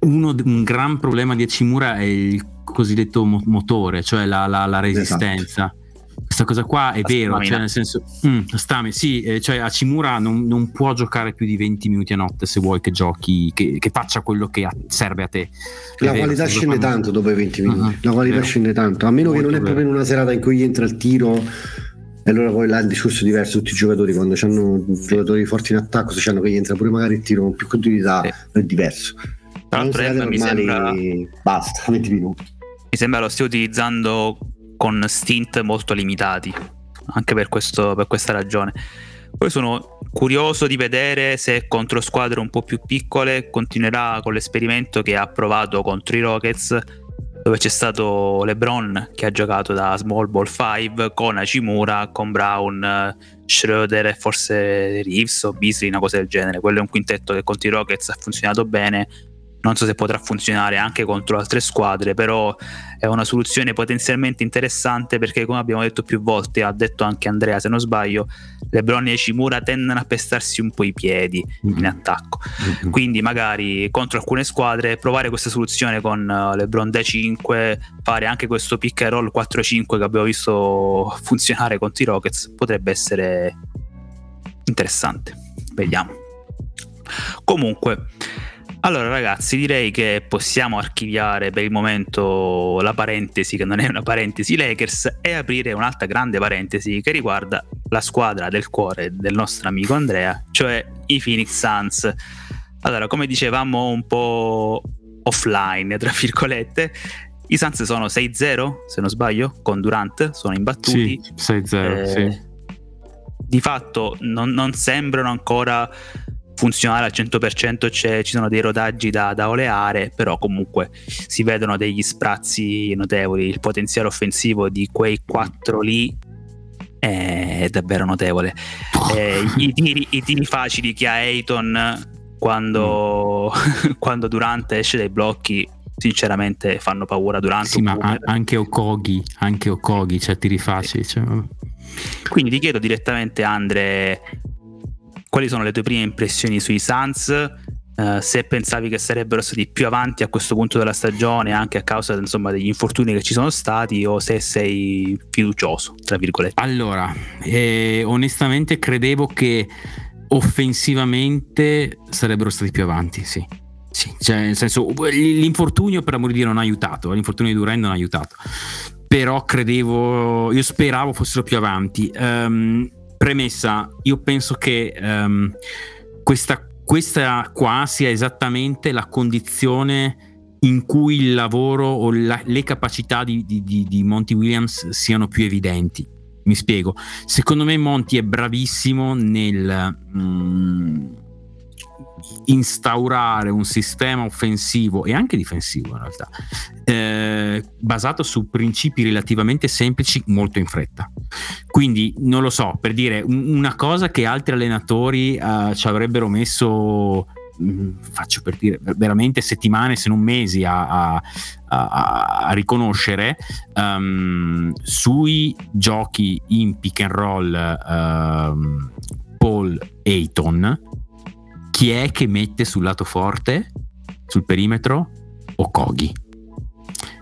Uno, un gran problema di Acimura è il cosiddetto motore cioè la, la, la resistenza. esatto questa cosa qua è vero, cioè nel senso, mm, stame, sì, eh, cioè Hachimura non, non, può giocare più di 20 minuti a notte se vuoi che giochi, che, che faccia quello che serve a te. La vero, qualità scende fanno... tanto dopo i 20 minuti, uh-huh, la qualità scende tanto, a meno Molto che non è proprio in una serata in cui entra il tiro e allora poi là il discorso è diverso, tutti i giocatori quando hanno giocatori forti in attacco, se hanno che gli entra pure magari il tiro con più continuità, sì. è diverso. Tra l'altro mi sembra... Basta, 20 minuti. Mi sembra lo stia utilizzando con stint molto limitati, anche per, questo, per questa ragione. Poi sono curioso di vedere se contro squadre un po' più piccole continuerà con l'esperimento che ha provato contro i Rockets, dove c'è stato LeBron che ha giocato da Small Ball 5 con Hachimura, con Brown, Schroeder e forse Reeves o Beasley, una cosa del genere. Quello è un quintetto che contro i Rockets ha funzionato bene non so se potrà funzionare anche contro altre squadre, però è una soluzione potenzialmente interessante perché come abbiamo detto più volte, ha detto anche Andrea se non sbaglio, Lebron e Cimura tendono a pestarsi un po' i piedi mm-hmm. in attacco. Mm-hmm. Quindi magari contro alcune squadre provare questa soluzione con eh, Lebron da 5, fare anche questo pick and roll 4-5 che abbiamo visto funzionare contro i Rockets potrebbe essere interessante. Vediamo. Comunque allora ragazzi direi che possiamo archiviare per il momento la parentesi che non è una parentesi Lakers e aprire un'altra grande parentesi che riguarda la squadra del cuore del nostro amico Andrea, cioè i Phoenix Suns. Allora come dicevamo un po' offline tra virgolette i Suns sono 6-0 se non sbaglio con Durant, sono imbattuti. Sì, 6-0 eh, sì. Di fatto non, non sembrano ancora funzionare al 100% ci sono dei rodaggi da, da, oleare, però comunque si vedono degli sprazzi notevoli. Il potenziale offensivo di quei quattro lì è davvero notevole. Eh, i, tiri, i, tiri, facili che ha Ayton quando, mm. quando Durante esce dai blocchi sinceramente fanno paura durante sì, ma a- anche Okogi anche Okogi cioè tiri facili cioè... quindi ti chiedo direttamente Andre quali sono le tue prime impressioni sui Suns? Uh, se pensavi che sarebbero stati più avanti a questo punto della stagione anche a causa insomma, degli infortuni che ci sono stati o se sei fiducioso tra virgolette? Allora eh, onestamente credevo che offensivamente sarebbero stati più avanti sì. Sì, cioè nel senso l'infortunio per amore di Dio non ha aiutato l'infortunio di Durant non ha aiutato. Però credevo io speravo fossero più avanti. Um, premessa, io penso che um, questa, questa qua sia esattamente la condizione in cui il lavoro o la, le capacità di, di, di, Monty Williams siano più evidenti. Mi spiego. Secondo me Monty è bravissimo nel... Mm, instaurare un sistema offensivo e anche difensivo in realtà eh, basato su principi relativamente semplici molto in fretta. Quindi non lo so per dire una cosa che altri allenatori eh, ci avrebbero messo mm, faccio per dire veramente settimane se non mesi a, a, a, a riconoscere um, sui giochi in pick and roll um, Paul Ayton chi è che mette sul lato forte, sul perimetro, Okogi.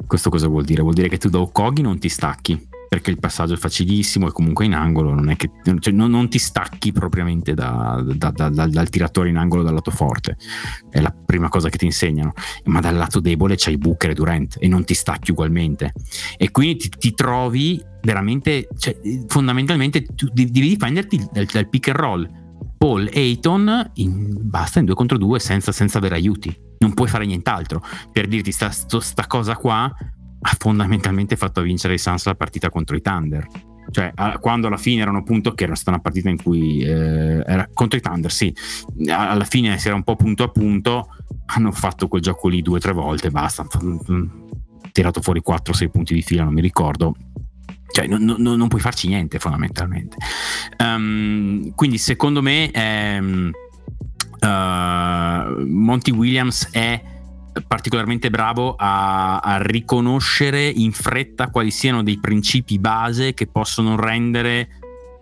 Questo cosa vuol dire? Vuol dire che tu da Okogi non ti stacchi, perché il passaggio è facilissimo e comunque in angolo non è che cioè, non, non, ti stacchi propriamente da, da, da, dal tiratore in angolo dal lato forte. È la prima cosa che ti insegnano. Ma dal lato debole c'hai Booker e Durant e non ti stacchi ugualmente. E quindi ti, ti trovi veramente, cioè, fondamentalmente tu devi difenderti dal, dal pick and roll Paul Ayton in, basta in 2 contro 2 senza, senza, avere aiuti. Non puoi fare nient'altro. Per dirti, sta, sta cosa qua ha fondamentalmente fatto vincere i Suns la partita contro i Thunder. Cioè, a, quando alla fine erano appunto, che era stata una partita in cui eh, era contro i Thunder, sì, alla fine si era un po' punto a punto, hanno fatto quel gioco lì due o tre volte, basta, tirato fuori 4-6 punti di fila, non mi ricordo, cioè non, non, non, puoi farci niente fondamentalmente. Um, quindi secondo me um, uh, Monty Williams è particolarmente bravo a, a, riconoscere in fretta quali siano dei principi base che possono rendere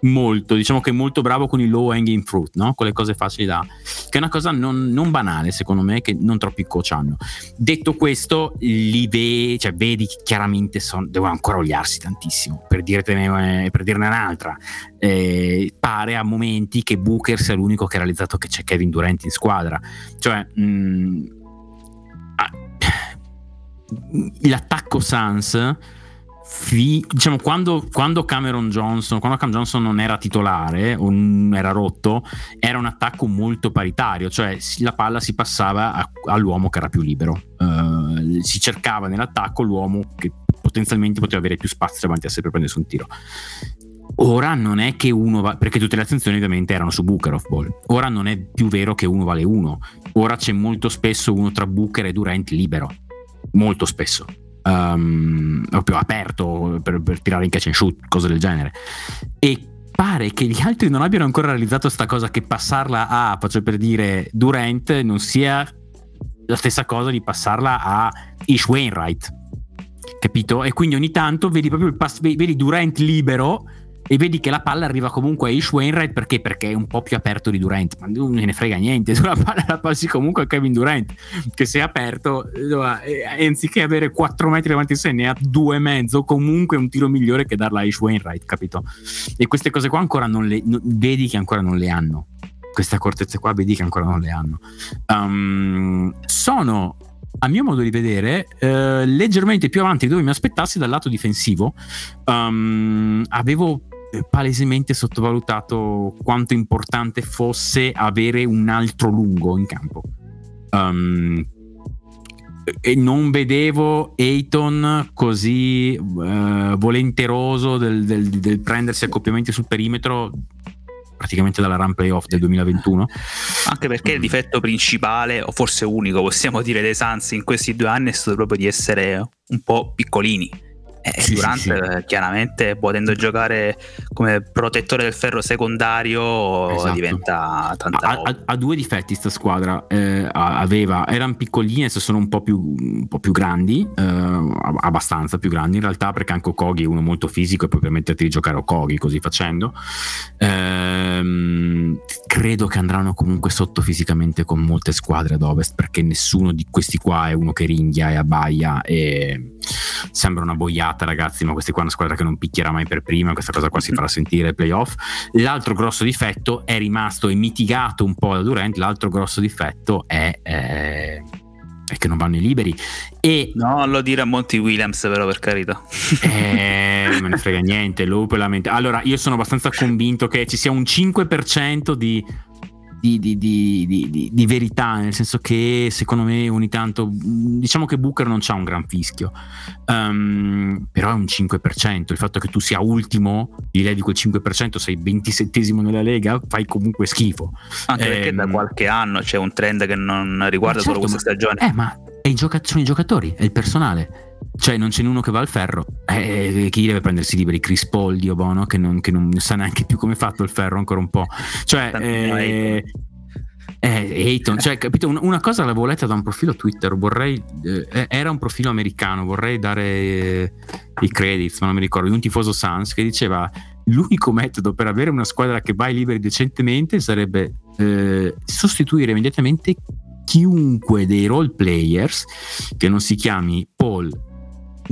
molto, diciamo che è molto bravo con i low hanging fruit, no? con le cose facili da... che è una cosa non, non banale secondo me, che non troppi coach hanno. Detto questo, li ve- cioè, vedi che chiaramente son, devono ancora oliarsi tantissimo, per, dirtene, per dirne un'altra. Eh, pare a momenti che Booker sia l'unico che ha realizzato che c'è Kevin Durant in squadra. Cioè... Mh, ah, l'attacco Sans fi, diciamo, quando, quando, Cameron Johnson, quando Cameron Johnson non era titolare o era rotto, era un attacco molto paritario, cioè la palla si passava a, all'uomo che era più libero. Uh, si cercava nell'attacco l'uomo che potenzialmente poteva avere più spazio davanti a sé per prendersi un tiro. Ora non è che uno va, perché tutte le attenzioni ovviamente erano su Booker of ball. Ora non è più vero che uno vale uno. Ora c'è molto spesso uno tra Booker e Durant libero. Molto spesso um, proprio aperto per, per, tirare in catch and shoot, cose del genere. E pare che gli altri non abbiano ancora realizzato questa cosa che passarla a, faccio per dire, Durant non sia la stessa cosa di passarla a Ish Wainwright. Capito? E quindi ogni tanto vedi proprio il pass, vedi Durant libero e vedi che la palla arriva comunque a Ish Wainwright perché? perché è un po' più aperto di Durant ma non ne frega niente la palla la passi comunque a Kevin Durant che se è aperto eh, anziché avere 4 metri davanti a sé ne ha 2 e mezzo comunque è un tiro migliore che darla a Ish Wainwright capito? e queste cose qua ancora non le no, vedi che ancora non le hanno queste accortezze qua vedi che ancora non le hanno um, sono a mio modo di vedere, eh, leggermente più avanti di dove mi aspettassi dal lato difensivo. Um, avevo palesemente sottovalutato quanto importante fosse avere un altro lungo in campo. Um, e non vedevo Ayton così uh, volenteroso del, del, del, prendersi accoppiamenti sul perimetro praticamente dalla run playoff del 2021 anche perché il difetto principale o forse unico possiamo dire dei Suns in questi due anni è stato proprio di essere un po' piccolini eh, sì, Durant sì, sì. Eh, chiaramente potendo giocare come protettore del ferro secondario esatto. diventa tanta ha, ha, ha, due difetti sta squadra eh, aveva, erano piccolini adesso sono un po' più, un po più grandi eh, abbastanza più grandi in realtà perché anche Okogi è uno molto fisico e puoi permetterti di giocare Okogi così facendo ehm, credo che andranno comunque sotto fisicamente con molte squadre ad ovest perché nessuno di questi qua è uno che ringhia e abbaia e sembra una boiata sbagliata, ragazzi, ma questi qua è una squadra che non picchierà mai per prima, questa cosa qua si farà sentire ai playoff. L'altro grosso difetto è rimasto e mitigato un po' da Durant, l'altro grosso difetto è... Eh, è che non vanno i liberi. E no lo dire a Monty Williams però per carità. Eh, non me ne frega niente allora io sono abbastanza convinto che ci sia un 5% di di, di, di, di, verità, nel senso che secondo me ogni tanto diciamo che Booker non c'ha un gran fischio, um, però è un 5%. Il fatto che tu sia ultimo, di lei di quel 5%, sei 27 nella Lega, fai comunque schifo. Anche eh, perché da ehm, qualche anno c'è un trend che non riguarda certo, solo questa stagione. Eh, ma i gioca- sono i giocatori, è il personale. Cioè, non c'è uno che va al ferro. Eh, chi deve prendersi liberi? Chris Paul, Dio bono, che non, che non sa neanche più come è fatto il ferro ancora un po'. Cioè, eh, eh, Ayton, cioè, capito? Una, cosa l'avevo letta da un profilo Twitter, vorrei, eh, era un profilo americano, vorrei dare eh, i credits, ma non mi ricordo, di un tifoso Sans che diceva l'unico metodo per avere una squadra che vai liberi decentemente sarebbe eh, sostituire immediatamente chiunque dei role players che non si chiami Paul,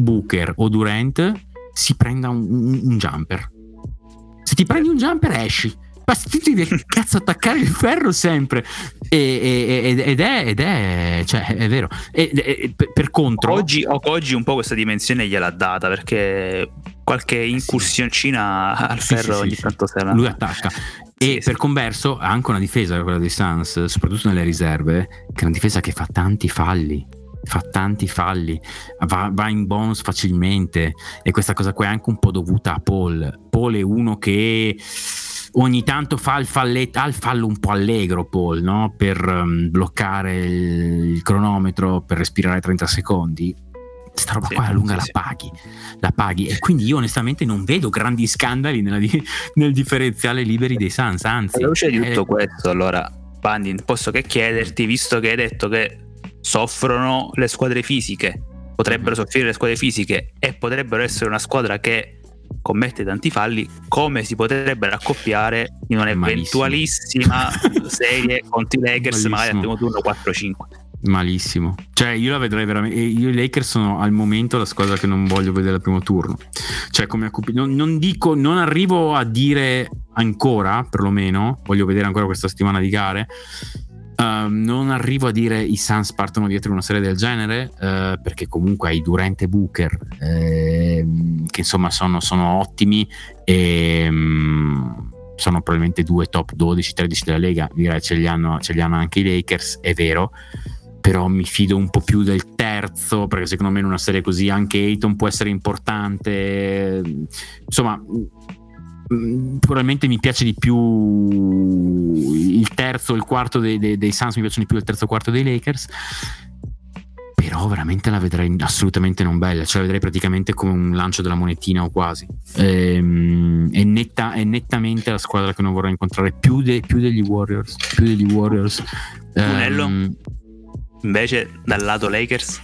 Booker o Durant si prenda un, un, un jumper. Se ti prendi un jumper esci. Ti devi cazzo attaccare il ferro sempre. E, e, ed, è, ed è cioè è vero. E, per contro oggi, oggi un po' questa dimensione gliel'ha data perché qualche incursioncina sì. al ferro sì, ogni sì, tanto serve lui attacca. E per converso ha anche una difesa quella dei Suns soprattutto nelle riserve che è una difesa che fa tanti falli fa tanti falli, va, va, in bonus facilmente e questa cosa qua è anche un po' dovuta a Paul. Paul è uno che ogni tanto fa il, falletto, ha il fallo un po' allegro Paul, no? per um, bloccare il, il, cronometro, per respirare 30 secondi. Questa roba sì, qua a lunga sì, la paghi, la paghi e quindi io onestamente non vedo grandi scandali di, nel differenziale liberi dei Suns, anzi... Alla luce di tutto eh, questo, allora, Bandin, posso che chiederti, visto che hai detto che soffrono le squadre fisiche, potrebbero mm. soffrire le squadre fisiche e potrebbero essere una squadra che commette tanti falli, come si potrebbe raccoppiare in un'eventualissima serie contro i Lakers, Malissimo. magari al primo turno 4-5. Malissimo. Cioè, io la vedrei veramente. Io i Lakers sono al momento la squadra che non voglio vedere al primo turno. Cioè, come accoppi- non, non dico, non arrivo a dire ancora, perlomeno, voglio vedere ancora questa settimana di gare. Ehm, non arrivo a dire i Suns partono dietro una serie del genere eh, perché comunque hai Durant e Booker ehm, che insomma sono, sono ottimi e mm, sono probabilmente due top 12-13 della Lega. Direi ce li, hanno, ce li hanno anche i Lakers è vero però mi fido un po' più del terzo perché secondo me in una serie così anche Ayton può essere importante. Insomma mm, probabilmente mi piace di più il terzo il quarto dei, dei, dei Suns mi piacciono di più il terzo e il quarto dei Lakers. Però veramente la vedrei assolutamente non bella cioè la vedrei praticamente come un lancio della monetina o quasi. Ehm, è, netta, è nettamente la squadra che non vorrei incontrare più, de- più degli Warriors più degli Warriors. Brunello? Ehm, Invece dal lato Lakers,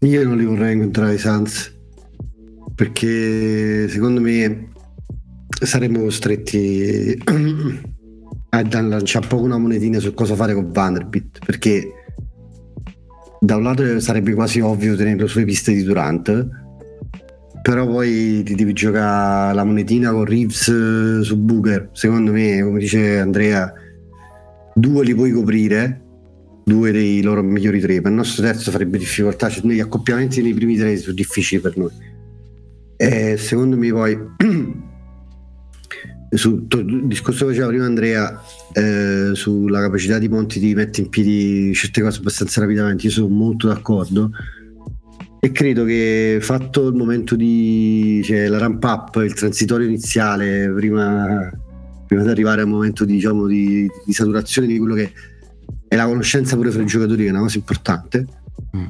Io non li vorrei incontrare i Suns perché secondo me saremmo costretti a lanciare poco una monetina su cosa fare con Vanderbilt perché da un lato sarebbe quasi ovvio tenerlo sulle piste di Durant però poi ti devi giocare la monetina con Reeves eh, su Booker. Secondo me come dice Andrea due li puoi coprire due dei loro migliori tre. Per il nostro terzo farebbe difficoltà cioè, gli accoppiamenti nei primi tre sono difficili per noi. E secondo me poi su to- discorso che faceva prima Andrea eh, sulla capacità di Monti di mettere in piedi certe cose abbastanza rapidamente io sono molto d'accordo e credo che fatto il momento di cioè, la ramp up il transitorio iniziale prima, prima di arrivare al momento diciamo, di, di saturazione di quello che è la conoscenza pure fra i giocatori che è una cosa importante.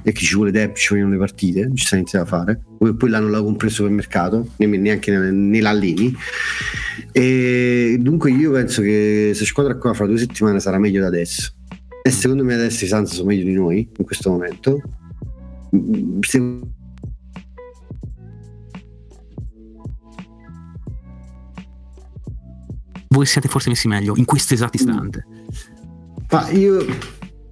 E che ci vuole tempo, ci vogliono le partite, ci sta iniziando a fare. Poi, poi l'hanno l'ha compreso per mercato, neanche, neanche ne l'alleni. E dunque io penso che questa squadra qua fra due settimane sarà meglio da adesso. E secondo me adesso i Suns sono meglio di noi in questo momento. Mm, se- voi siete forse messi meglio in questo esatto istante Ma io,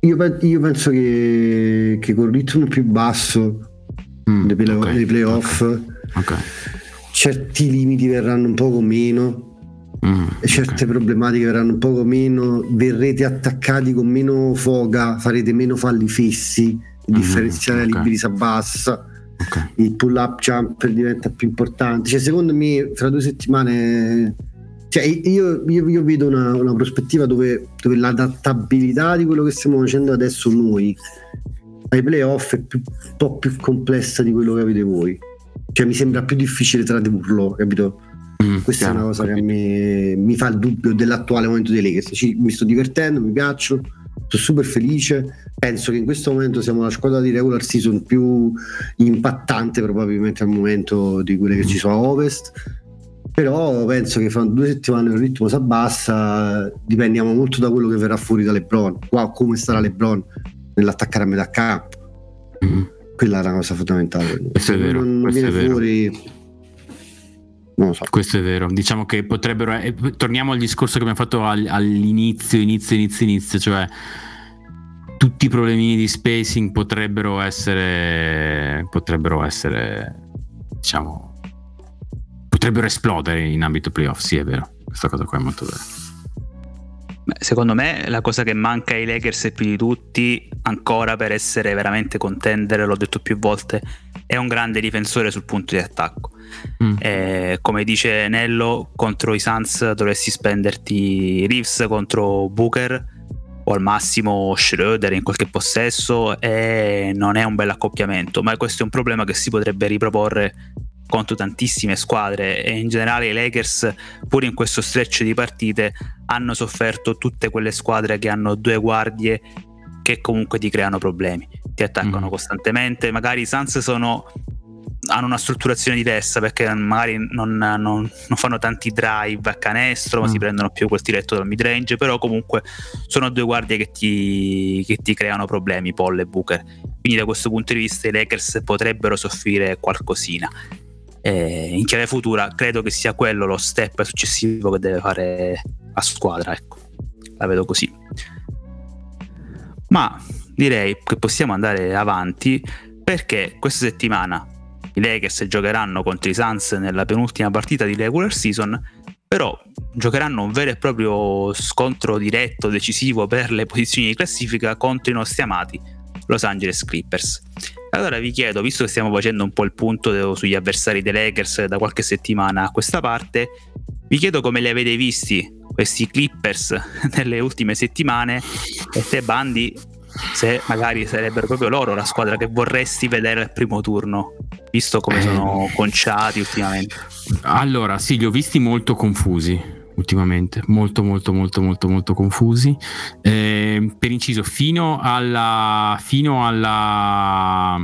io pe- io penso che, che con il ritmo più basso Mm, dei, play- ok, dei playoff ok certi limiti verranno un poco meno Mm, e certe problematiche verranno un poco meno, verrete attaccati con meno foga, farete meno falli fissi, il Mhm, differenziale ok. liberi si abbassa, ok. il pull up jumper diventa più importante. Cioè, secondo me, fra due settimane. Cioè, io, io- io vedo una, una prospettiva dove, dove l'adattabilità di quello che stiamo facendo adesso noi ai playoff è più- un po' più complessa di quello che avete voi. Cioè, mi sembra più difficile tradurlo, capito? Mm, Questa è chiaro, una cosa che capito. me mi fa il dubbio dell'attuale momento dei Lakers. Ci- mi sto divertendo, mi piacciono, sono super felice. Penso che in questo momento siamo la squadra di regular season più impattante probabilmente al momento di quelle che ci sono a Ovest. Però penso che fra due settimane il ritmo si abbassa, dipendiamo molto da quello che verrà fuori da LeBron. Qua come starà LeBron nell'attaccare a metà campo. Mm. Quella è una cosa fondamentale. Questo è vero, non questo viene è vero. fuori non lo so. Questo è vero. Diciamo che potrebbero. eh, torniamo al discorso che abbiamo fatto al- all'inizio, inizio, inizio, inizio, cioè tutti i problemini di spacing potrebbero essere. potrebbero essere. diciamo. Potrebbero esplodere in ambito playoff. Sì, è vero. Questa cosa qua è molto vera. Beh, secondo me la cosa che manca ai Lakers più di tutti, ancora per essere veramente contender, l'ho detto più volte, è un grande difensore sul punto di attacco. Mm. Eh, come dice Nello, contro i Suns dovresti spenderti Reeves contro Booker o al massimo Schroeder in qualche possesso e non è un bel accoppiamento, ma questo è un problema che si potrebbe riproporre contro tantissime squadre e in generale i Lakers pur in questo stretch di partite hanno sofferto tutte quelle squadre che hanno due guardie che comunque ti creano problemi, ti attaccano Mhm. costantemente, magari i Suns sono hanno una strutturazione diversa perché magari non, non- non fanno tanti drive a canestro, ma Mm. si prendono più quel tiretto dal mid range. Però comunque sono due guardie che ti, che ti creano problemi, Paul e Booker. Quindi da questo punto di vista i Lakers potrebbero soffrire qualcosina. Eh, in chiave futura credo che sia quello lo step successivo che deve fare la squadra, ecco, la vedo così. Ma direi che possiamo andare avanti perché questa settimana i Lakers giocheranno contro i Suns nella penultima partita di regular season, però giocheranno un vero e proprio scontro diretto, decisivo per le posizioni di classifica contro i nostri amati Los Angeles Clippers. Allora vi chiedo, visto che stiamo facendo un po' il punto sugli avversari dei Lakers da qualche settimana a questa parte, vi chiedo come li avete visti questi Clippers nelle ultime settimane e te Bandi se magari sarebbero proprio loro la squadra che vorresti vedere al primo turno, visto come sono eh. conciati ultimamente. Allora, sì, li ho visti molto confusi ultimamente, molto molto molto molto molto confusi. Eh, per inciso, fino alla... Fino alla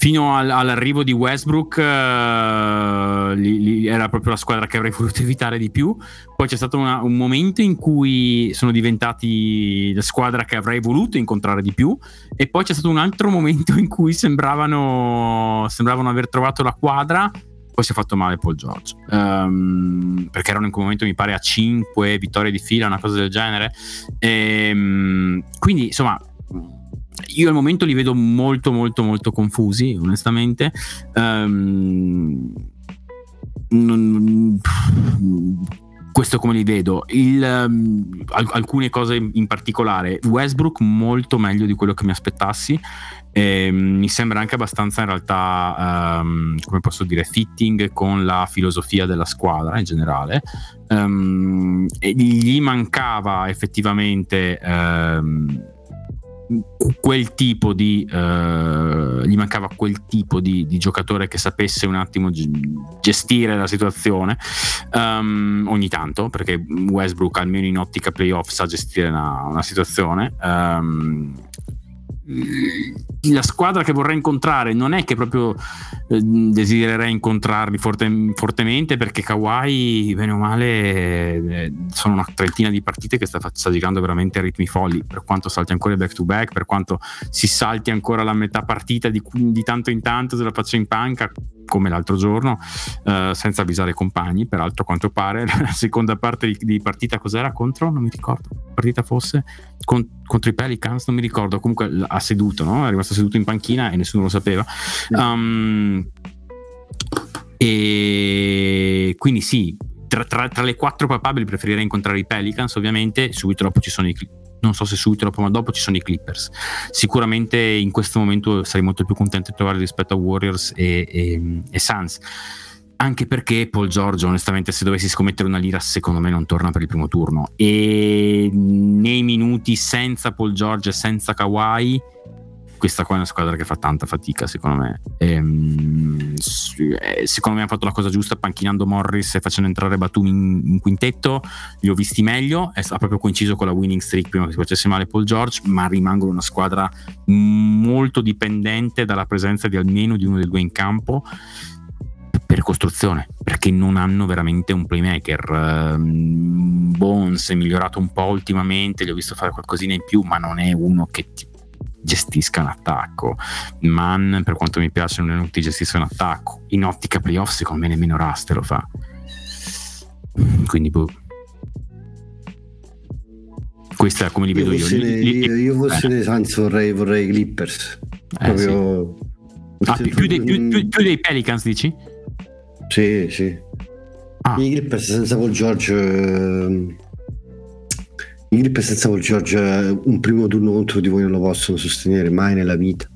fino al, all'arrivo di Westbrook uh, li, li, era proprio la squadra che avrei voluto evitare di più. Poi c'è stato una, un momento in cui sono diventati la squadra che avrei voluto incontrare di più, e poi c'è stato un altro momento in cui sembravano, sembravano aver trovato la quadra. Poi si è fatto male Paul George um, perché erano in quel momento, mi pare, a 5 vittorie di fila, una cosa del genere. E, um, quindi insomma io al momento li vedo molto molto molto confusi onestamente um, non, questo come li vedo. Il, um, alcune cose in particolare. Westbrook molto meglio di quello che mi aspettassi. E, mi sembra anche abbastanza in realtà um, come posso dire fitting con la filosofia della squadra in generale. Um, gli mancava effettivamente quel tipo di uh, gli mancava quel tipo di, di, giocatore che sapesse un attimo gestire la situazione um, ogni tanto perché Westbrook almeno in ottica playoff sa gestire una, una situazione um, la squadra che vorrei incontrare non è che proprio eh, desidererei incontrarli forte, fortemente perché Kawhi bene o male eh, sono una trentina di partite che sta, sta, girando veramente a ritmi folli per quanto salti ancora back to back per quanto si salti ancora la metà partita di, di tanto in tanto se la faccia in panca come l'altro giorno, eh, senza avvisare i compagni. Peraltro, a quanto pare, la seconda parte di, di, partita cos'era contro? Non mi ricordo. Partita fosse con, contro i Pelicans, non mi ricordo. Comunque ha seduto, no? È rimasto seduto in panchina e nessuno lo sapeva. Um, e quindi sì, tra, tra, tra, le quattro papabili preferirei incontrare i Pelicans, ovviamente. Subito dopo ci sono i, non so se subito dopo, ma dopo ci sono i Clippers. Sicuramente in questo momento sarei molto più contento di trovare rispetto a Warriors e, e, e Suns. Anche perché Paul George, onestamente, se dovessi scommettere una lira, secondo me non torna per il primo turno. E nei minuti senza Paul George e senza Kawhi questa qua è una squadra che fa tanta fatica secondo me. Ehm, eh, secondo me ha fatto la cosa giusta panchinando Morris e facendo entrare Batum in, in quintetto. Li ho visti meglio ha proprio coinciso con la winning streak prima che si facesse male Paul George ma rimangono una squadra molto dipendente dalla presenza di almeno di uno dei due in campo per costruzione perché non hanno veramente un playmaker. Bones è migliorato un po' ultimamente gli ho visto fare qualcosina in più ma non è uno che ti gestisca un attacco. Man, per quanto mi piace, non che gestisca un attacco. In ottica playoff, secondo me, nemmeno Rust lo fa. Quindi, boh. Questa è come li vedo io. io. io, io fossi eh. Suns vorrei, vorrei Clippers. Eh, Proprio... Sì. Ah, più, più, dei, più, più, dei, Pelicans, dici? Sì, sì. Ah. I Clippers senza Paul George... Eh i Clippers senza Paul George un primo turno contro di voi non lo possono sostenere mai nella vita.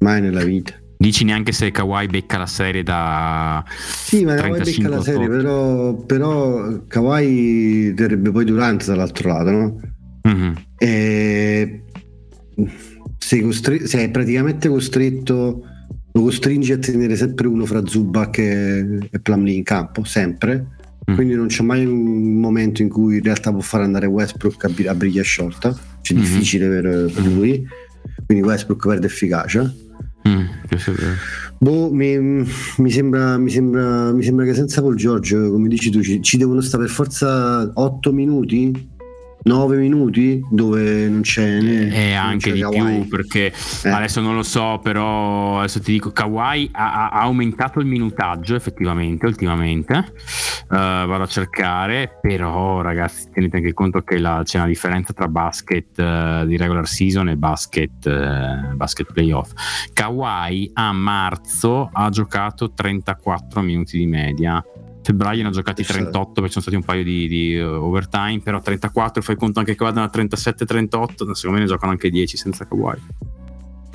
Mai nella vita. Dici neanche se Kawhi becca la serie da. Sì, ma Kawhi becca la serie, però, però Kawhi terrebbe poi Durante dall'altro lato, no? Mm-hmm. E sei, costri- sei praticamente costretto, lo costringi a tenere sempre uno fra Zubac e, e Plumlee in campo, sempre Mm. quindi non c'è mai un momento in cui in realtà può fare andare Westbrook a, a briglia sciolta, c'è mm-hmm. difficile per, per, lui, quindi Westbrook perde efficacia. Mm, boh, mi, mi, sembra, mi, sembra, mi, sembra, che senza Paul George, come dici tu, ci, ci devono stare per forza 8 minuti 9 minuti dove non c'è né e anche di Kawhi. più perché eh. adesso non lo so però adesso ti dico Kawhi ha, ha aumentato il minutaggio effettivamente ultimamente uh, vado a cercare però ragazzi tenete anche conto che la, c'è una differenza tra basket uh, di regular season e basket, uh, basket playoff Kawhi a marzo ha giocato 34 minuti di media febbraio ne ha giocati 38 perché sono stati un paio di, di uh, overtime però 34 fai conto anche che vadano a 37-38 secondo me ne giocano anche 10 senza Kawhi.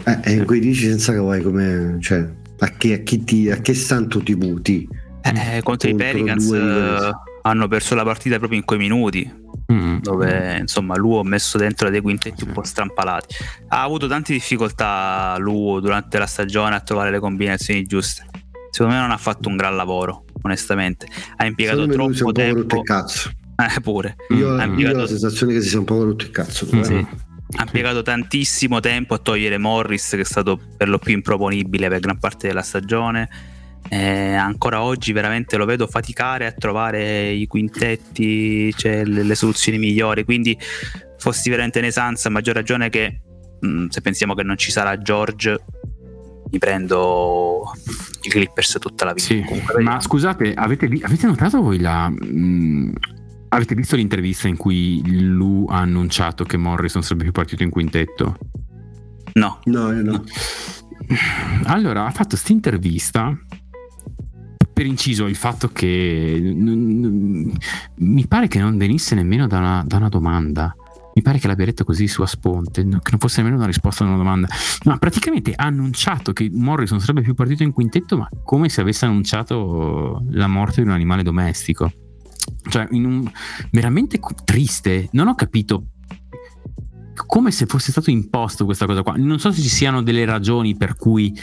Eh, e in quei 10 senza Kawhi come cioè, a, che, a, chi ti, a che santo ti buti? Eh, contro, i Pelicans uh, hanno perso la partita proprio in quei minuti Mm. dove insomma Luo ha messo dentro dei quintetti un po' strampalati. Ha avuto tante difficoltà Luo durante la stagione a trovare le combinazioni giuste. Secondo me non ha fatto un gran lavoro onestamente. Ha impiegato troppo tempo. Un po' rotto il cazzo. Eh, pure. Io, impiegato... ho la sensazione che si sia un po' rotto il cazzo. Sì. Ha impiegato tantissimo tempo a togliere Morris, che è stato per lo più improponibile per gran parte della stagione. Eh, ancora oggi veramente lo vedo faticare a trovare i quintetti, cioè le, le soluzioni migliori. Quindi, fossi veramente in esanza, a maggior ragione che mh, mm, se pensiamo che non ci sarà George, mi prendo i Clippers tutta la vita. Sì, Comunque, ma scusate, avete, avete, notato voi la... Mh, mm, avete visto l'intervista in cui Lu ha annunciato che Morrison sarebbe più partito in quintetto? No. No, io no. Allora, ha fatto questa intervista per inciso il fatto che n- n- mi pare che non venisse nemmeno da una, da una domanda mi pare che l'abbia detto così su Asponte, che non fosse nemmeno una risposta a una domanda, ma praticamente ha annunciato che Morrison sarebbe più partito in quintetto, ma come se avesse annunciato la morte di un animale domestico. Cioè, in un, veramente triste, non ho capito come se fosse stato imposto questa cosa qua. Non so se ci siano delle ragioni per cui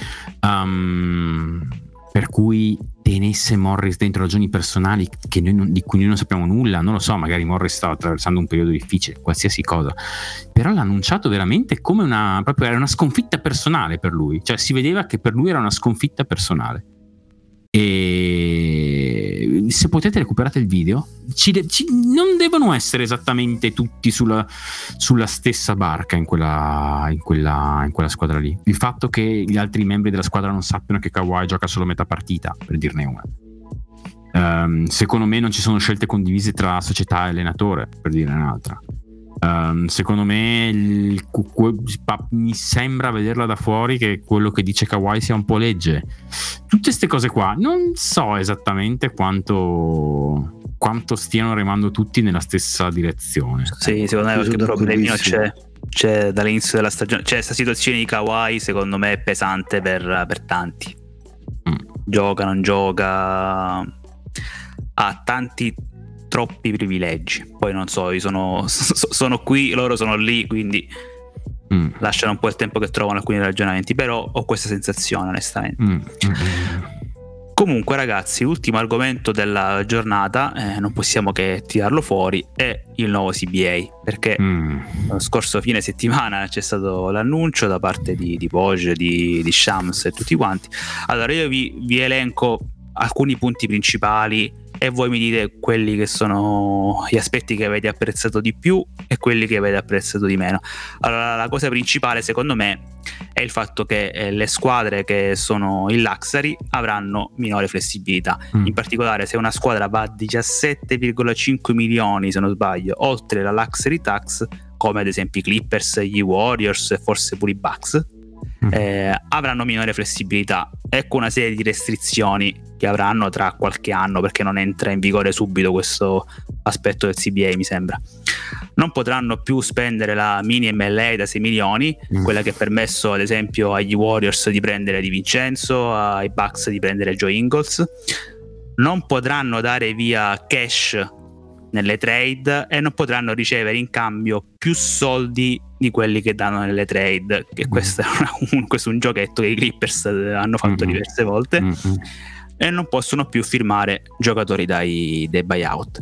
um, per cui tenesse Morris dentro ragioni personali non, di cui noi non sappiamo nulla, non lo so, magari Morris stava attraversando un periodo difficile, qualsiasi cosa, però l'ha annunciato veramente come una, proprio era una sconfitta personale per lui, cioè si vedeva che per lui era una sconfitta personale. E se potete recuperate il video, ci ci, non devono essere esattamente tutti sulla, sulla stessa barca in quella, in, quella, in quella, squadra lì. Il fatto che gli altri membri della squadra non sappiano che Kawhi gioca solo metà partita, per dirne una. Um, secondo me non ci sono scelte condivise tra società e allenatore, per dirne un'altra. Um, secondo me il, mi sembra vederla da fuori che quello che dice Kawhi sia un po' legge. Tutte queste cose qua non so esattamente quanto, quanto stiano remando tutti nella stessa direzione. Sì, secondo me qualche problemino c'è, c'è dall'inizio della stagione. Cioè, questa situazione di Kawhi secondo me è pesante per, per tanti. Mm. Gioca, non gioca. Ha tanti troppi privilegi. Poi non so, io sono, sono qui, loro sono lì, quindi mm. lasciano un po' il tempo che trovano alcuni ragionamenti, però ho questa sensazione onestamente. Mm. mm. Comunque ragazzi, ultimo argomento della giornata, eh, non possiamo che tirarlo fuori, è il nuovo CBA, perché mm. lo scorso fine settimana c'è stato l'annuncio da parte di, di Poge, di, di Shams e tutti quanti. Allora io vi, vi elenco alcuni punti principali e voi mi dite quelli che sono gli aspetti che avete apprezzato di più e quelli che avete apprezzato di meno. Allora, la cosa principale secondo me è il fatto che eh, le squadre che sono in Luxury avranno minore flessibilità. Mm. In particolare, se una squadra va a 17,5 milioni, se non sbaglio, oltre la Luxury Tax, come ad esempio i Clippers, gli Warriors e forse pure i Bucks. Eh, avranno minore flessibilità. Ecco una serie di restrizioni che avranno tra qualche anno perché non entra in vigore subito questo aspetto del CBA mi sembra non potranno più spendere la mini MLA da 6 milioni mm. quella che ha permesso ad esempio agli Warriors di prendere Di Vincenzo ai Bucks di prendere Joe Ingles non potranno dare via cash nelle trade e non potranno ricevere in cambio più soldi di quelli che danno nelle trade che mm. questo, è un, questo è un giochetto che i Clippers hanno fatto mm-hmm. diverse volte mm-hmm e non possono più firmare giocatori dai, dai buyout.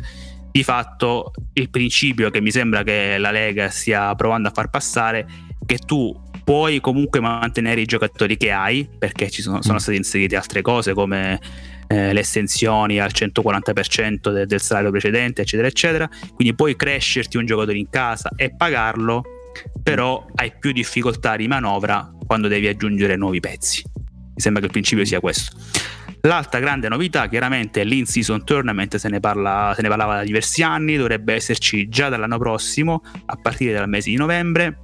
Di fatto il principio che mi sembra che la Lega stia provando a far passare è che tu puoi comunque mantenere i giocatori che hai perché ci sono, sono mm. state inserite altre cose come eh, le estensioni al 140% de- del salario precedente, eccetera, eccetera. Quindi puoi crescerti un giocatore in casa e pagarlo, però hai più difficoltà di manovra quando devi aggiungere nuovi pezzi. Mi sembra che il principio sia questo. L'altra grande novità, chiaramente, è l'in-season tournament, se ne, parla, se ne parlava da diversi anni, dovrebbe esserci già dall'anno prossimo, a partire dal mese di novembre.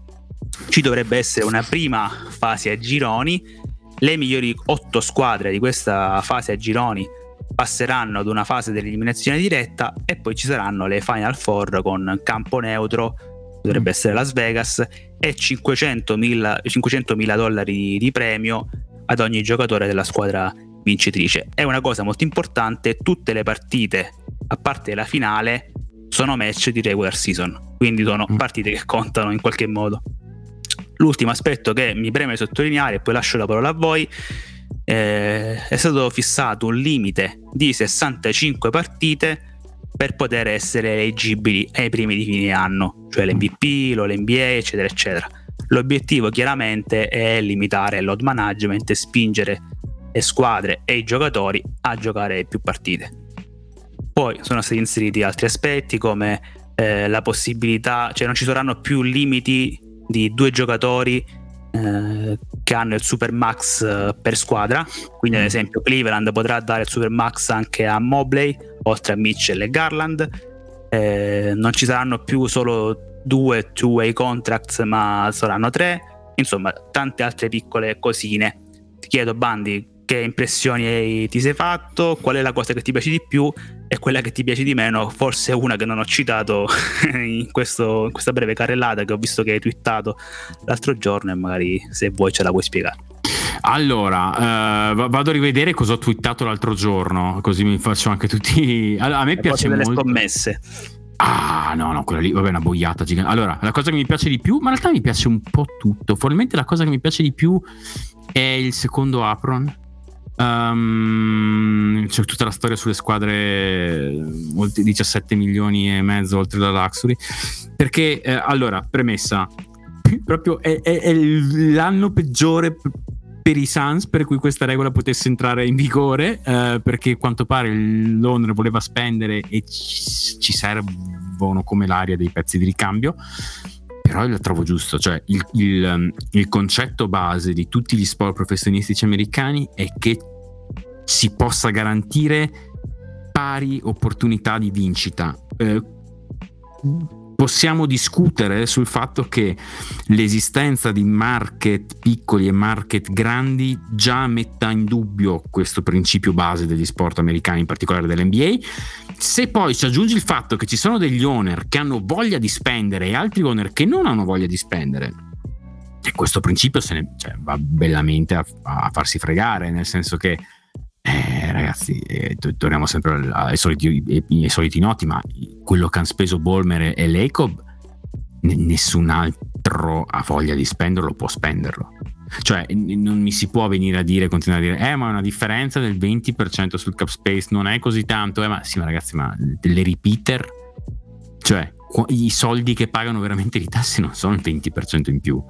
Ci dovrebbe essere una prima fase a gironi le migliori otto squadre di questa fase a gironi passeranno ad una fase dell'eliminazione diretta e poi ci saranno le Final Four con campo neutro, dovrebbe essere Las Vegas, e 500.000, 500.000 dollari di premio ad ogni giocatore della squadra vincitrice. È una cosa molto importante, tutte le partite, a parte la finale, sono match di regular season, quindi sono mm. partite che contano in qualche modo. L'ultimo aspetto che mi preme sottolineare, e poi lascio la parola a voi, eh, è stato fissato un limite di 65 partite per poter essere eleggibili ai primi di fine anno, cioè l'MVP, l'NBA, eccetera, eccetera. L'obiettivo chiaramente è limitare il load management e spingere le squadre e i giocatori a giocare più partite. Poi sono stati inseriti altri aspetti come eh, la possibilità, cioè non ci saranno più limiti di due giocatori eh, che hanno il super max eh, per squadra. Quindi, ad mm. esempio, Cleveland potrà dare il super max anche a Mobley, oltre a Mitchell e Garland. Eh, non ci saranno più solo due two-way contracts, ma saranno tre. Insomma, tante altre piccole cosine. Ti chiedo, Bandi, che impressioni ti sei fatto, qual è la cosa che ti piace di più e quella che ti piace di meno, forse una che non ho citato in, questo, in questa breve carrellata che ho visto che hai twittato l'altro giorno e magari se vuoi ce la puoi spiegare. Allora, uh, vado a rivedere cosa ho twittato l'altro giorno, così mi faccio anche tutti... A, a me e piace delle molto... scommesse. Ah, no, no, quella lì, vabbè, una boiata gigante. Allora, la cosa che mi piace di più, ma in realtà mi piace un po' tutto. Probabilmente la cosa che mi piace di più è il secondo Apron Um, c'è tutta la storia sulle squadre oltre 17 milioni e mezzo oltre la Luxury. Perché eh, allora premessa proprio è, è, è, l'anno peggiore per i Suns per cui questa regola potesse entrare in vigore eh, perché a quanto pare l'owner voleva spendere e ci, ci servono come l'aria dei pezzi di ricambio però lo trovo giusto, cioè il, il, um, il, concetto base di tutti gli sport professionistici americani è che si possa garantire pari opportunità di vincita. Eh, possiamo discutere sul fatto che l'esistenza di market piccoli e market grandi già metta in dubbio questo principio base degli sport americani, in particolare dell'NBA se poi ci aggiungi il fatto che ci sono degli owner che hanno voglia di spendere e altri owner che non hanno voglia di spendere, e questo principio se ne, cioè, va bellamente a, a, farsi fregare, nel senso che, eh, ragazzi, eh, torniamo sempre ai soliti, ai soliti, noti, ma quello che hanno speso Bolmer e Lacob, nessun altro ha voglia di spenderlo, può spenderlo. Cioè, non mi si può venire a dire, continuare a dire, eh, ma una differenza del 20% sul cap space non è così tanto. Eh, ma sì, ma ragazzi, ma delle repeater, cioè, i soldi che pagano veramente di tasse non sono il 20% in più.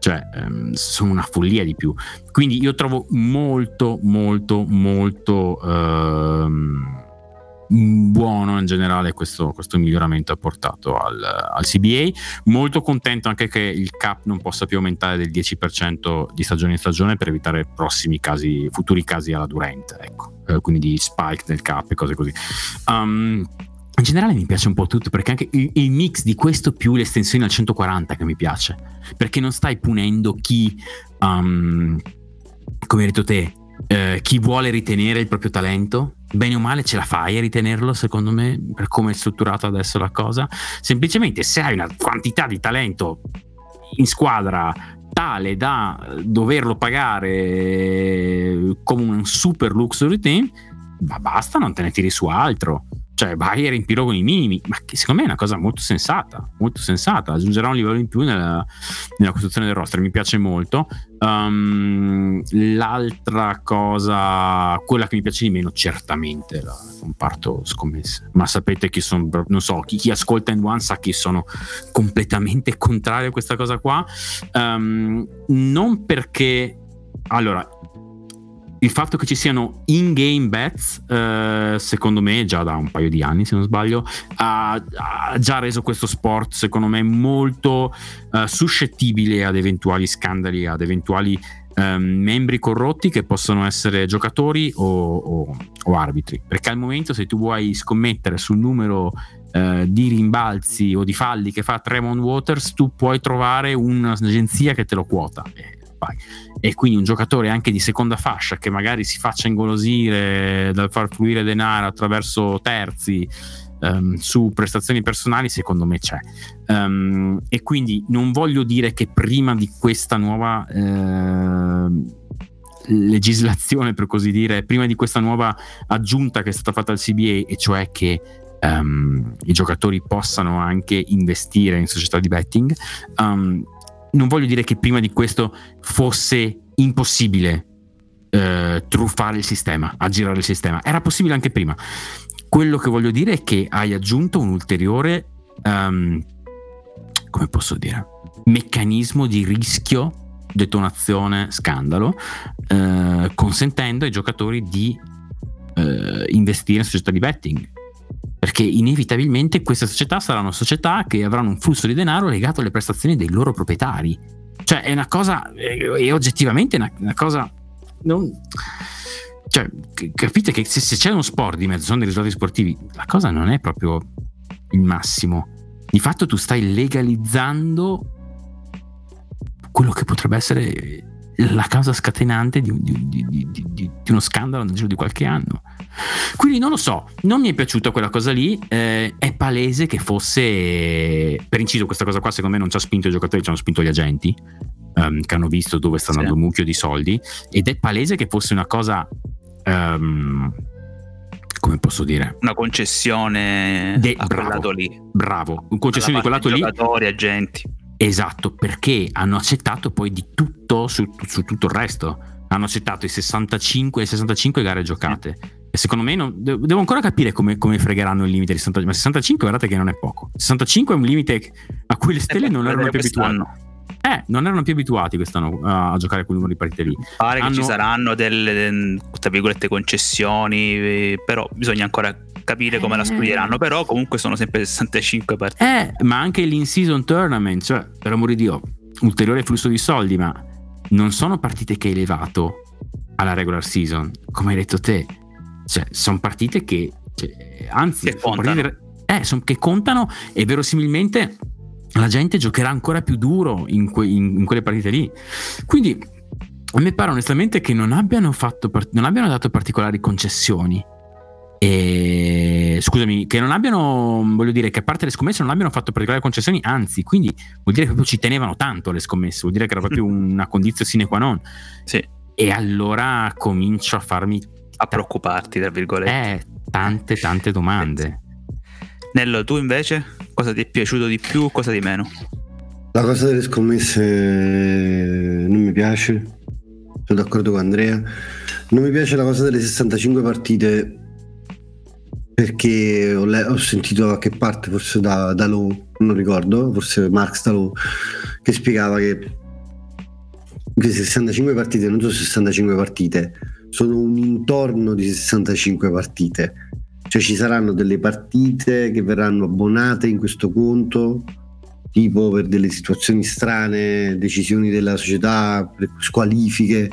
Cioè, um, sono una follia di più. Quindi io trovo molto, molto, molto... Uh, buono in generale questo, questo miglioramento apportato al, al, CBA. Molto contento anche che il cap non possa più aumentare del 10% di stagione in stagione per evitare prossimi casi, futuri casi alla Durant, ecco. eh, quindi di spike del cap e cose così. Um, in generale mi piace un po' tutto perché anche il, il, mix di questo più l'estensione al 140 che mi piace. Perché non stai punendo chi um, come hai detto te eh, chi vuole ritenere il proprio talento, bene o male ce la fai a ritenerlo, secondo me, per come è strutturata adesso la cosa. Semplicemente se hai una quantità di talento in squadra tale da doverlo pagare come un super luxury team, ma basta, non te ne tiri su altro cioè vai a riempirlo con i minimi, ma che secondo me è una cosa molto sensata, molto sensata, aggiungerà un livello in più nella, nella costruzione del roster, mi piace molto. Um, l'altra cosa, quella che mi piace di meno, certamente la comparto scommesse, ma sapete che sono, non so, chi, chi ascolta in One sa che sono completamente contrario a questa cosa qua, um, non perché, allora, il fatto che ci siano in-game bets, eh, secondo me, già da un paio di anni, se non sbaglio, ha, ha già reso questo sport, secondo me, molto eh, suscettibile ad eventuali scandali, ad eventuali ehm, membri corrotti che possono essere giocatori o, o, o, arbitri. Perché al momento, se tu vuoi scommettere sul numero eh, di rimbalzi o di falli che fa Tremont Waters, tu puoi trovare un'agenzia che te lo quota. Eh, e quindi un giocatore anche di seconda fascia che magari si faccia ingolosire dal far fluire denaro attraverso terzi um, su prestazioni personali, secondo me c'è. Um, e quindi non voglio dire che prima di questa nuova uh, legislazione, per così dire, prima di questa nuova aggiunta che è stata fatta al CBA, e cioè che um, i giocatori possano anche investire in società di betting. Um, non voglio dire che prima di questo fosse impossibile eh, truffare il sistema, aggirare il sistema. Era possibile anche prima. Quello che voglio dire è che hai aggiunto un ulteriore, um, come posso dire, meccanismo di rischio, detonazione, scandalo, eh, consentendo ai giocatori di eh, investire in società di betting perché inevitabilmente queste società saranno società che avranno un flusso di denaro legato alle prestazioni dei loro proprietari. Cioè è una cosa, è oggettivamente una, una cosa... Non, cioè, capite che se, se, c'è uno sport di mezzo, sono dei risultati sportivi, la cosa non è proprio il massimo. Di fatto tu stai legalizzando quello che potrebbe essere la causa scatenante di, di, di, di, uno scandalo nel giro di qualche anno. Quindi non lo so, non mi è piaciuta quella cosa lì, eh, è palese che fosse, per inciso questa cosa qua secondo me non ci ha spinto i giocatori, ci hanno spinto gli agenti, um, che hanno visto dove sta andando sì. un mucchio di soldi, ed è palese che fosse una cosa... Um, come posso dire? Una concessione De, a bravo, quel lato lì. Bravo, una concessione di quel lato lì. Giocatori, agenti. Esatto, perché hanno accettato poi di tutto su, su tutto il resto. Hanno accettato i 65, 65 gare giocate. E secondo me non, devo ancora capire come, come, fregheranno il limite di 65. Ma 65 guardate che non è poco. 65 è un limite a cui le stelle non erano più abituate. Eh, non erano più abituati quest'anno a, a giocare quel numero di partite lì. Pare Hanno... che ci saranno delle, tra virgolette, concessioni, eh, però bisogna ancora capire come la scriveranno, però comunque sono sempre 65 partite. Eh, ma anche l'in-season tournament, cioè, per amore di Dio, ulteriore flusso di soldi, ma non sono partite che hai elevato alla regular season, come hai detto te. Cioè, sono partite che, cioè, anzi, che contano. Partite, eh, son, che contano e verosimilmente la gente giocherà ancora più duro in, que, in, in quelle partite lì. Quindi a me pare onestamente che non abbiano, fatto, non abbiano dato particolari concessioni e, scusami, che non abbiano, voglio dire, che a parte le scommesse non abbiano fatto particolari concessioni, anzi, quindi vuol dire che proprio ci tenevano tanto le scommesse, vuol dire che era proprio una condizione sine qua non. Sì. E allora comincio a farmi... A preoccuparti, tra virgolette. Eh, tante, tante domande. Nello, tu invece, cosa ti è piaciuto di più, cosa di meno? La cosa delle scommesse non mi piace, sono d'accordo con Andrea. Non mi piace la cosa delle 65 partite perché ho, le- ho, sentito da che parte, forse da, da Lowe, non ricordo, forse Marx da Lowe, che spiegava che queste 65 partite non sono 65 partite, sono un intorno di 65 partite. Cioè ci saranno delle partite che verranno abbonate in questo conto, tipo per delle situazioni strane, decisioni della società, squalifiche.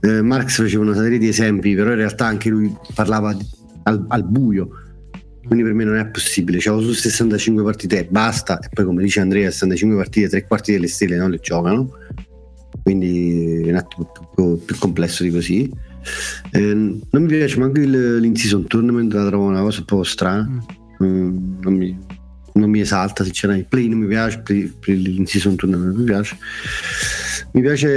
Eh, Marx faceva una serie di esempi, però in realtà anche lui parlava al, al buio quindi per me non è possibile. C'avevo su 65 partite e basta. E poi, come dice Andrea, 65 partite, tre quarti delle stelle non le giocano. Quindi è un attimo più, più complesso di così. Eh, non mi piace manco il, l'in-season tournament, la trovo una cosa un po' strana. Mm. Mm, non, mi, non, mi, esalta, sinceramente. Play non mi piace, play, play, l'in-season tournament non mi piace. Mi piace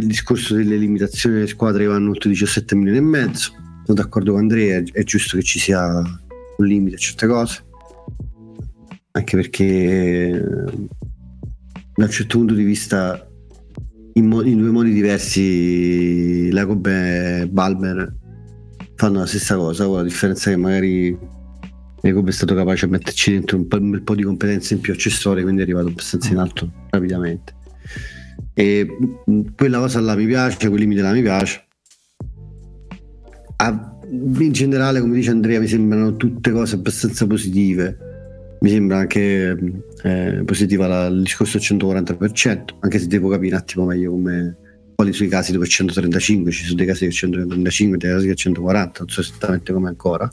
il discorso delle limitazioni delle squadre che vanno oltre 17 milioni e mezzo. Sono d'accordo con Andrea, è giusto che ci sia un limite a certe cose, anche perché da un certo punto di vista in, mo- in due modi diversi Jacob e Balmer fanno la stessa cosa, con la differenza che magari Jacob è stato capace di metterci dentro un, po', un po' di competenze in più accessorie, quindi è arrivato abbastanza in alto rapidamente. E quella cosa là mi piace, quel limite là mi piace. in generale, come dice Andrea, mi sembrano tutte cose abbastanza positive. Mi sembra anche eh, positiva la, il discorso del 140%, anche se devo capire un attimo meglio come, quali sono i casi dove è 135, ci sono dei casi che è 135, dei casi che è 140, non so esattamente come ancora.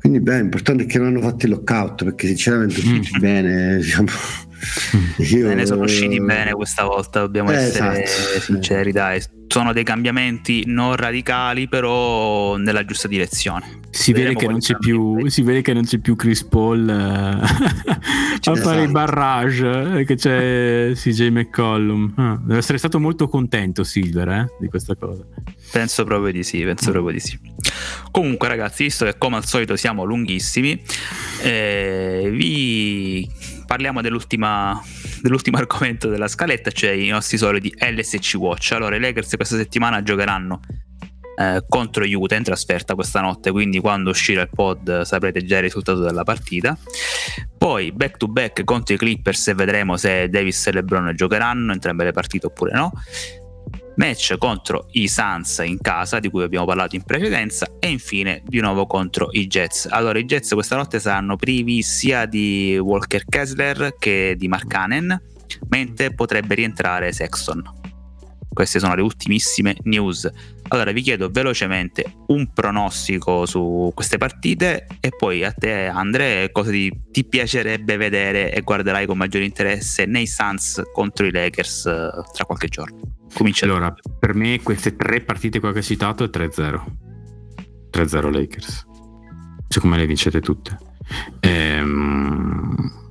Quindi beh, l'importante è che non hanno fatto il lockout perché sinceramente tutti bene, diciamo, io... Ne sono usciti bene questa volta, dobbiamo eh, essere esatto. sinceri, dai. Sono dei cambiamenti non radicali, però nella giusta direzione. Si vede, che non c'è più, si vede che non c'è più Chris Paul uh, a fare i barrage, eh, che c'è CJ McCollum. Ah, deve essere stato molto contento Silver eh, di questa cosa. Penso proprio di sì, penso proprio di sì. Comunque ragazzi, visto che come al solito siamo lunghissimi, eh, vi parliamo dell'ultimo argomento della scaletta, cioè i nostri soliti LSC Watch. Allora, i Lakers questa settimana giocheranno eh, contro Utah in trasferta questa notte, quindi quando uscirà il pod saprete già il risultato della partita. Poi back to back contro i Clippers e vedremo se Davis e LeBron giocheranno entrambe le partite oppure no match contro i Suns in casa di cui abbiamo parlato in precedenza e infine di nuovo contro i Jets. Allora i Jets questa notte saranno privi sia di Walker Kessler che di Mark Cannon, mentre potrebbe rientrare Sexton. Queste sono le ultimissime news. Allora vi chiedo velocemente un pronostico su queste partite e poi a te Andre cosa ti, ti piacerebbe vedere e guarderai con maggiore interesse nei Suns contro i Lakers eh, tra qualche giorno. Comincia allora, per me queste tre partite qua che hai citato è 3-0. 3-0 Lakers. Secondo me le vincete tutte. Ehm,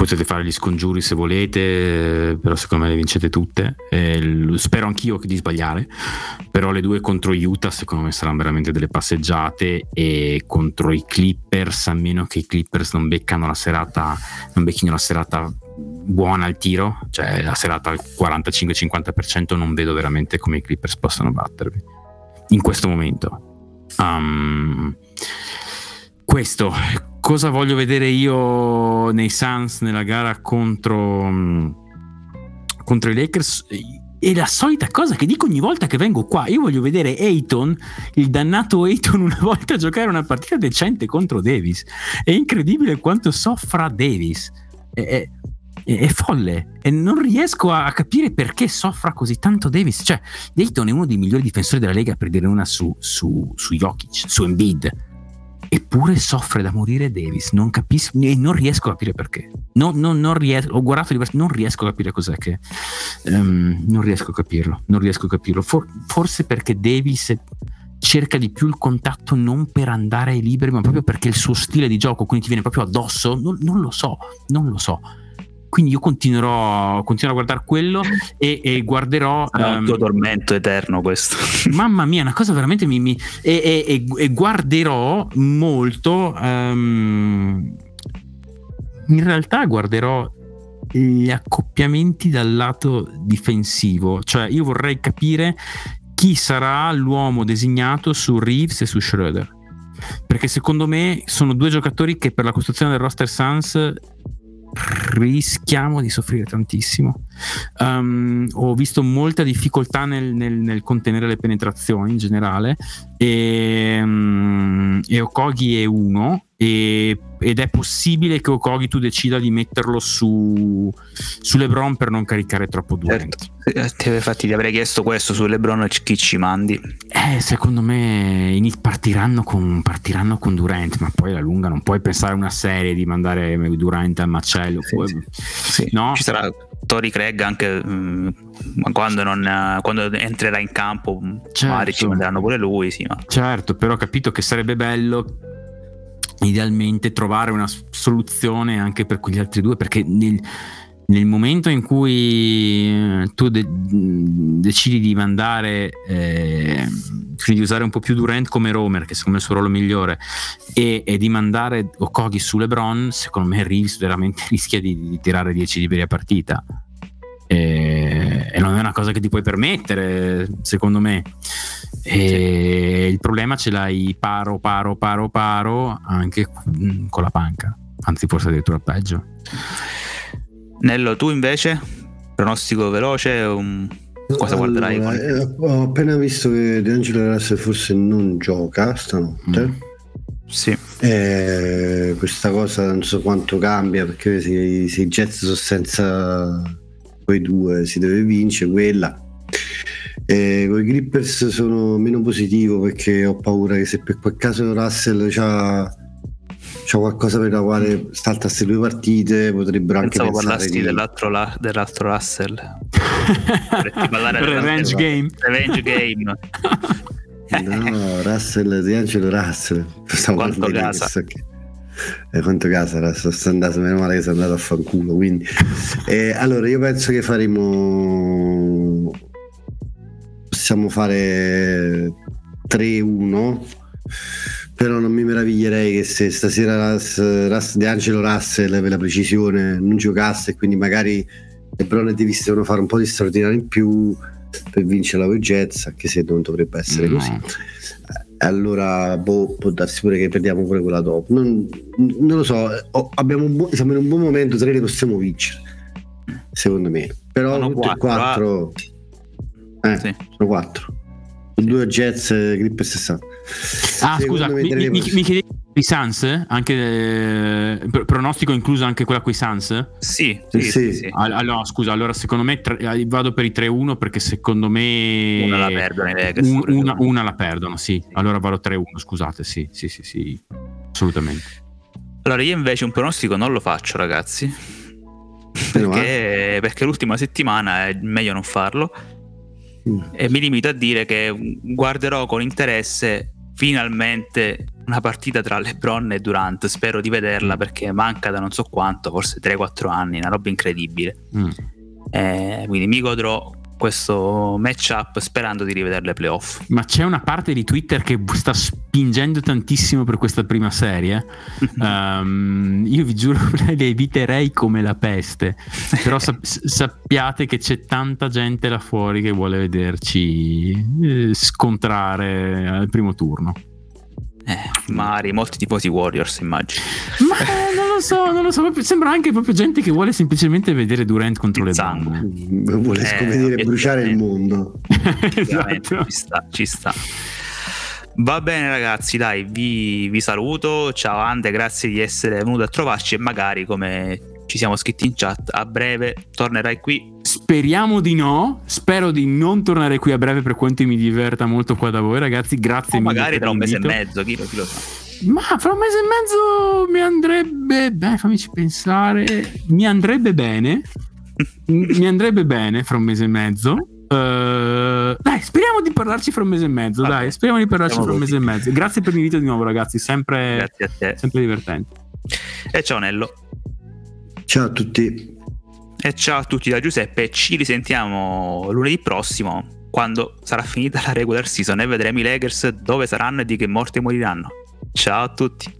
potete fare gli scongiuri se volete, però secondo me le vincete tutte. Eh, spero anch'io di sbagliare, però le due contro Utah secondo me saranno veramente delle passeggiate e contro i Clippers, a meno che i Clippers non beccano la serata, non becchino la serata buona al tiro, cioè la serata al 45-50% non vedo veramente come i Clippers possano battervi in questo momento. Um, questo, cosa voglio vedere io nei Suns nella gara contro, contro i Lakers? è la solita cosa che dico ogni volta che vengo qua. Io voglio vedere Ayton, il dannato Ayton, una volta giocare una partita decente contro Davis. È incredibile quanto soffra Davis. È, è, è, folle e non riesco a, capire perché soffra così tanto Davis. Cioè, Dayton è uno dei migliori difensori della Lega per dire una su, su, su Jokic, su Embiid. Eppure soffre da morire Davis, non capisco e non riesco a capire perché. No, no, non riesco, ho guardato diversi, non riesco a capire cos'è che. Um, non riesco a capirlo, non riesco a capirlo. For, forse perché Davis cerca di più il contatto non per andare liberi, ma proprio perché il suo stile di gioco, quindi ti viene proprio addosso. Non, non lo so, non lo so quindi io continuerò, continuerò a guardare quello e, e guarderò è un um, tuo tormento eterno questo. Mamma mia una cosa veramente mi, mi e, e, e, guarderò molto um, in realtà guarderò gli accoppiamenti dal lato difensivo. Cioè io vorrei capire chi sarà l'uomo designato su Reeves e su Schroeder. Perché secondo me sono due giocatori che per la costruzione del roster Suns rischiamo di soffrire tantissimo. Um, ho visto molta difficoltà nel, nel, nel, contenere le penetrazioni in generale e, um, e Okogi è uno e, ed è possibile che Okogi tu decida di metterlo su, su LeBron per non caricare troppo Durant. Certo. Infatti ti avrei chiesto questo su LeBron chi ci mandi. Eh, secondo me partiranno con, partiranno con Durant, ma poi alla lunga non puoi pensare a una serie di mandare Durant al macello. Sì, poi, sì. No? Ci sarà Tori Craig anche mh, mm, quando, non, quando, entrerà in campo, certo. magari ci manderanno pure lui. Sì, ma... Certo, però ho capito che sarebbe bello idealmente trovare una soluzione anche per quegli altri due perché nel, nel momento in cui eh, tu de- decidi di mandare eh, di usare un po' più Durant come roamer che secondo me è il suo ruolo migliore e, e di mandare Okogi su LeBron secondo me Reeves veramente rischia di, di tirare 10 liberi a partita. E, e, non è una cosa che ti puoi permettere secondo me. E il problema ce l'hai paro, paro, paro, paro anche con la panca, anzi forse addirittura peggio. Nello, tu invece? Pronostico veloce? Un... Cosa guarderai? Allora, eh, ho appena visto che De Angelo Russell forse non gioca stanotte. Mm. Sì. Eh, questa cosa non so quanto cambia perché se, se i Jets sono senza quei due si deve vincere quella. Eh, con i Grippers sono meno positivo perché ho paura che se per quel caso Russell c'ha, c'ha qualcosa per la quale salta queste due partite potrebbero anche Pensavo pensare parlassi di... dell'altro, la- dell'altro Russell. Parlare Revenge game. Revenge game. No, Russell, Di Angelo Russell. Stavo Quanto casa. che- Eh, quanto casa Russell sta andando, meno male che sei andato a fanculo. Quindi. Eh, allora, io penso che faremo. Possiamo fare 3-1. Però non mi meraviglierei che se stasera Russ, Russ, De Angelo Russell per la precisione non giocasse e quindi magari LeBron e Davis devono fare un po' di straordinario in più per vincere la Jets, anche se non dovrebbe essere No. così. Eh, Allora boh, può darsi pure che perdiamo pure quella dopo. Non, non lo so, un buon- siamo in un buon momento, tre le possiamo vincere, secondo me. Però Sono e quattro, quattro... Eh, Sì. sono quattro. Due Jets, Grip 60. Ah, Secondo scusa, mi, mi, mi, chiedevi i Suns? Anche eh, pro- pronostico incluso anche quella con i Suns? Sì, sì, Sì. sì, sì. All- Allora, scusa, allora secondo me tre- eh, vado per i 3-1 perché secondo me Una la perdono un- una, una la perdono, sì. Allora vado 3-1, scusate, sì, sì, sì, sì, assolutamente. Allora, io invece un pronostico non lo faccio, ragazzi. Perché, perché l'ultima settimana è meglio non farlo. Mm. E mi limito a dire che guarderò con interesse finalmente una partita tra LeBron e Durant. Spero di vederla perché manca da non so quanto, forse 3-4 anni, una roba incredibile. Mm. Eh, quindi mi godrò questo matchup sperando di rivedere le playoff. Ma c'è una parte di Twitter che sta spingendo tantissimo per questa prima serie. Ehm, io vi giuro, le eviterei come la peste. Però sap- sappiate che c'è tanta gente là fuori che vuole vederci eh, scontrare al primo turno. Eh, magari molti tifosi Warriors, immagino. Ma eh, non lo so, non lo so. proprio- Sembra anche proprio gente che vuole semplicemente vedere Durant contro le Sangue. donne. Vuole Eh, come dire bruciare il mondo. Esatto. ci sta, ci sta. Va bene ragazzi, dai, vi, vi saluto. Ciao Ande, grazie di essere venuto a trovarci e magari come ci siamo scritti in chat, a breve tornerai qui. Speriamo di no. Spero di non tornare qui a breve per quanto mi diverta molto qua da voi, ragazzi. Grazie O mille. magari tra un mese e mezzo, chi lo, chi lo sa. Ma fra un mese e mezzo mi andrebbe. Beh, fammici pensare. Mi andrebbe bene. Mi andrebbe bene fra un mese e mezzo. Eh, dai, speriamo di parlarci fra un mese e mezzo. Vabbè, dai, speriamo di parlarci fra un mese e mezzo. Grazie per l'invito di nuovo, ragazzi. Sempre, Grazie a te. sempre divertente. E ciao Nello. Ciao a tutti. E ciao a tutti da Giuseppe. Ci risentiamo lunedì prossimo quando sarà finita la regular season e vedremo i Lakers dove saranno e di che morte moriranno. Ciao a tutti.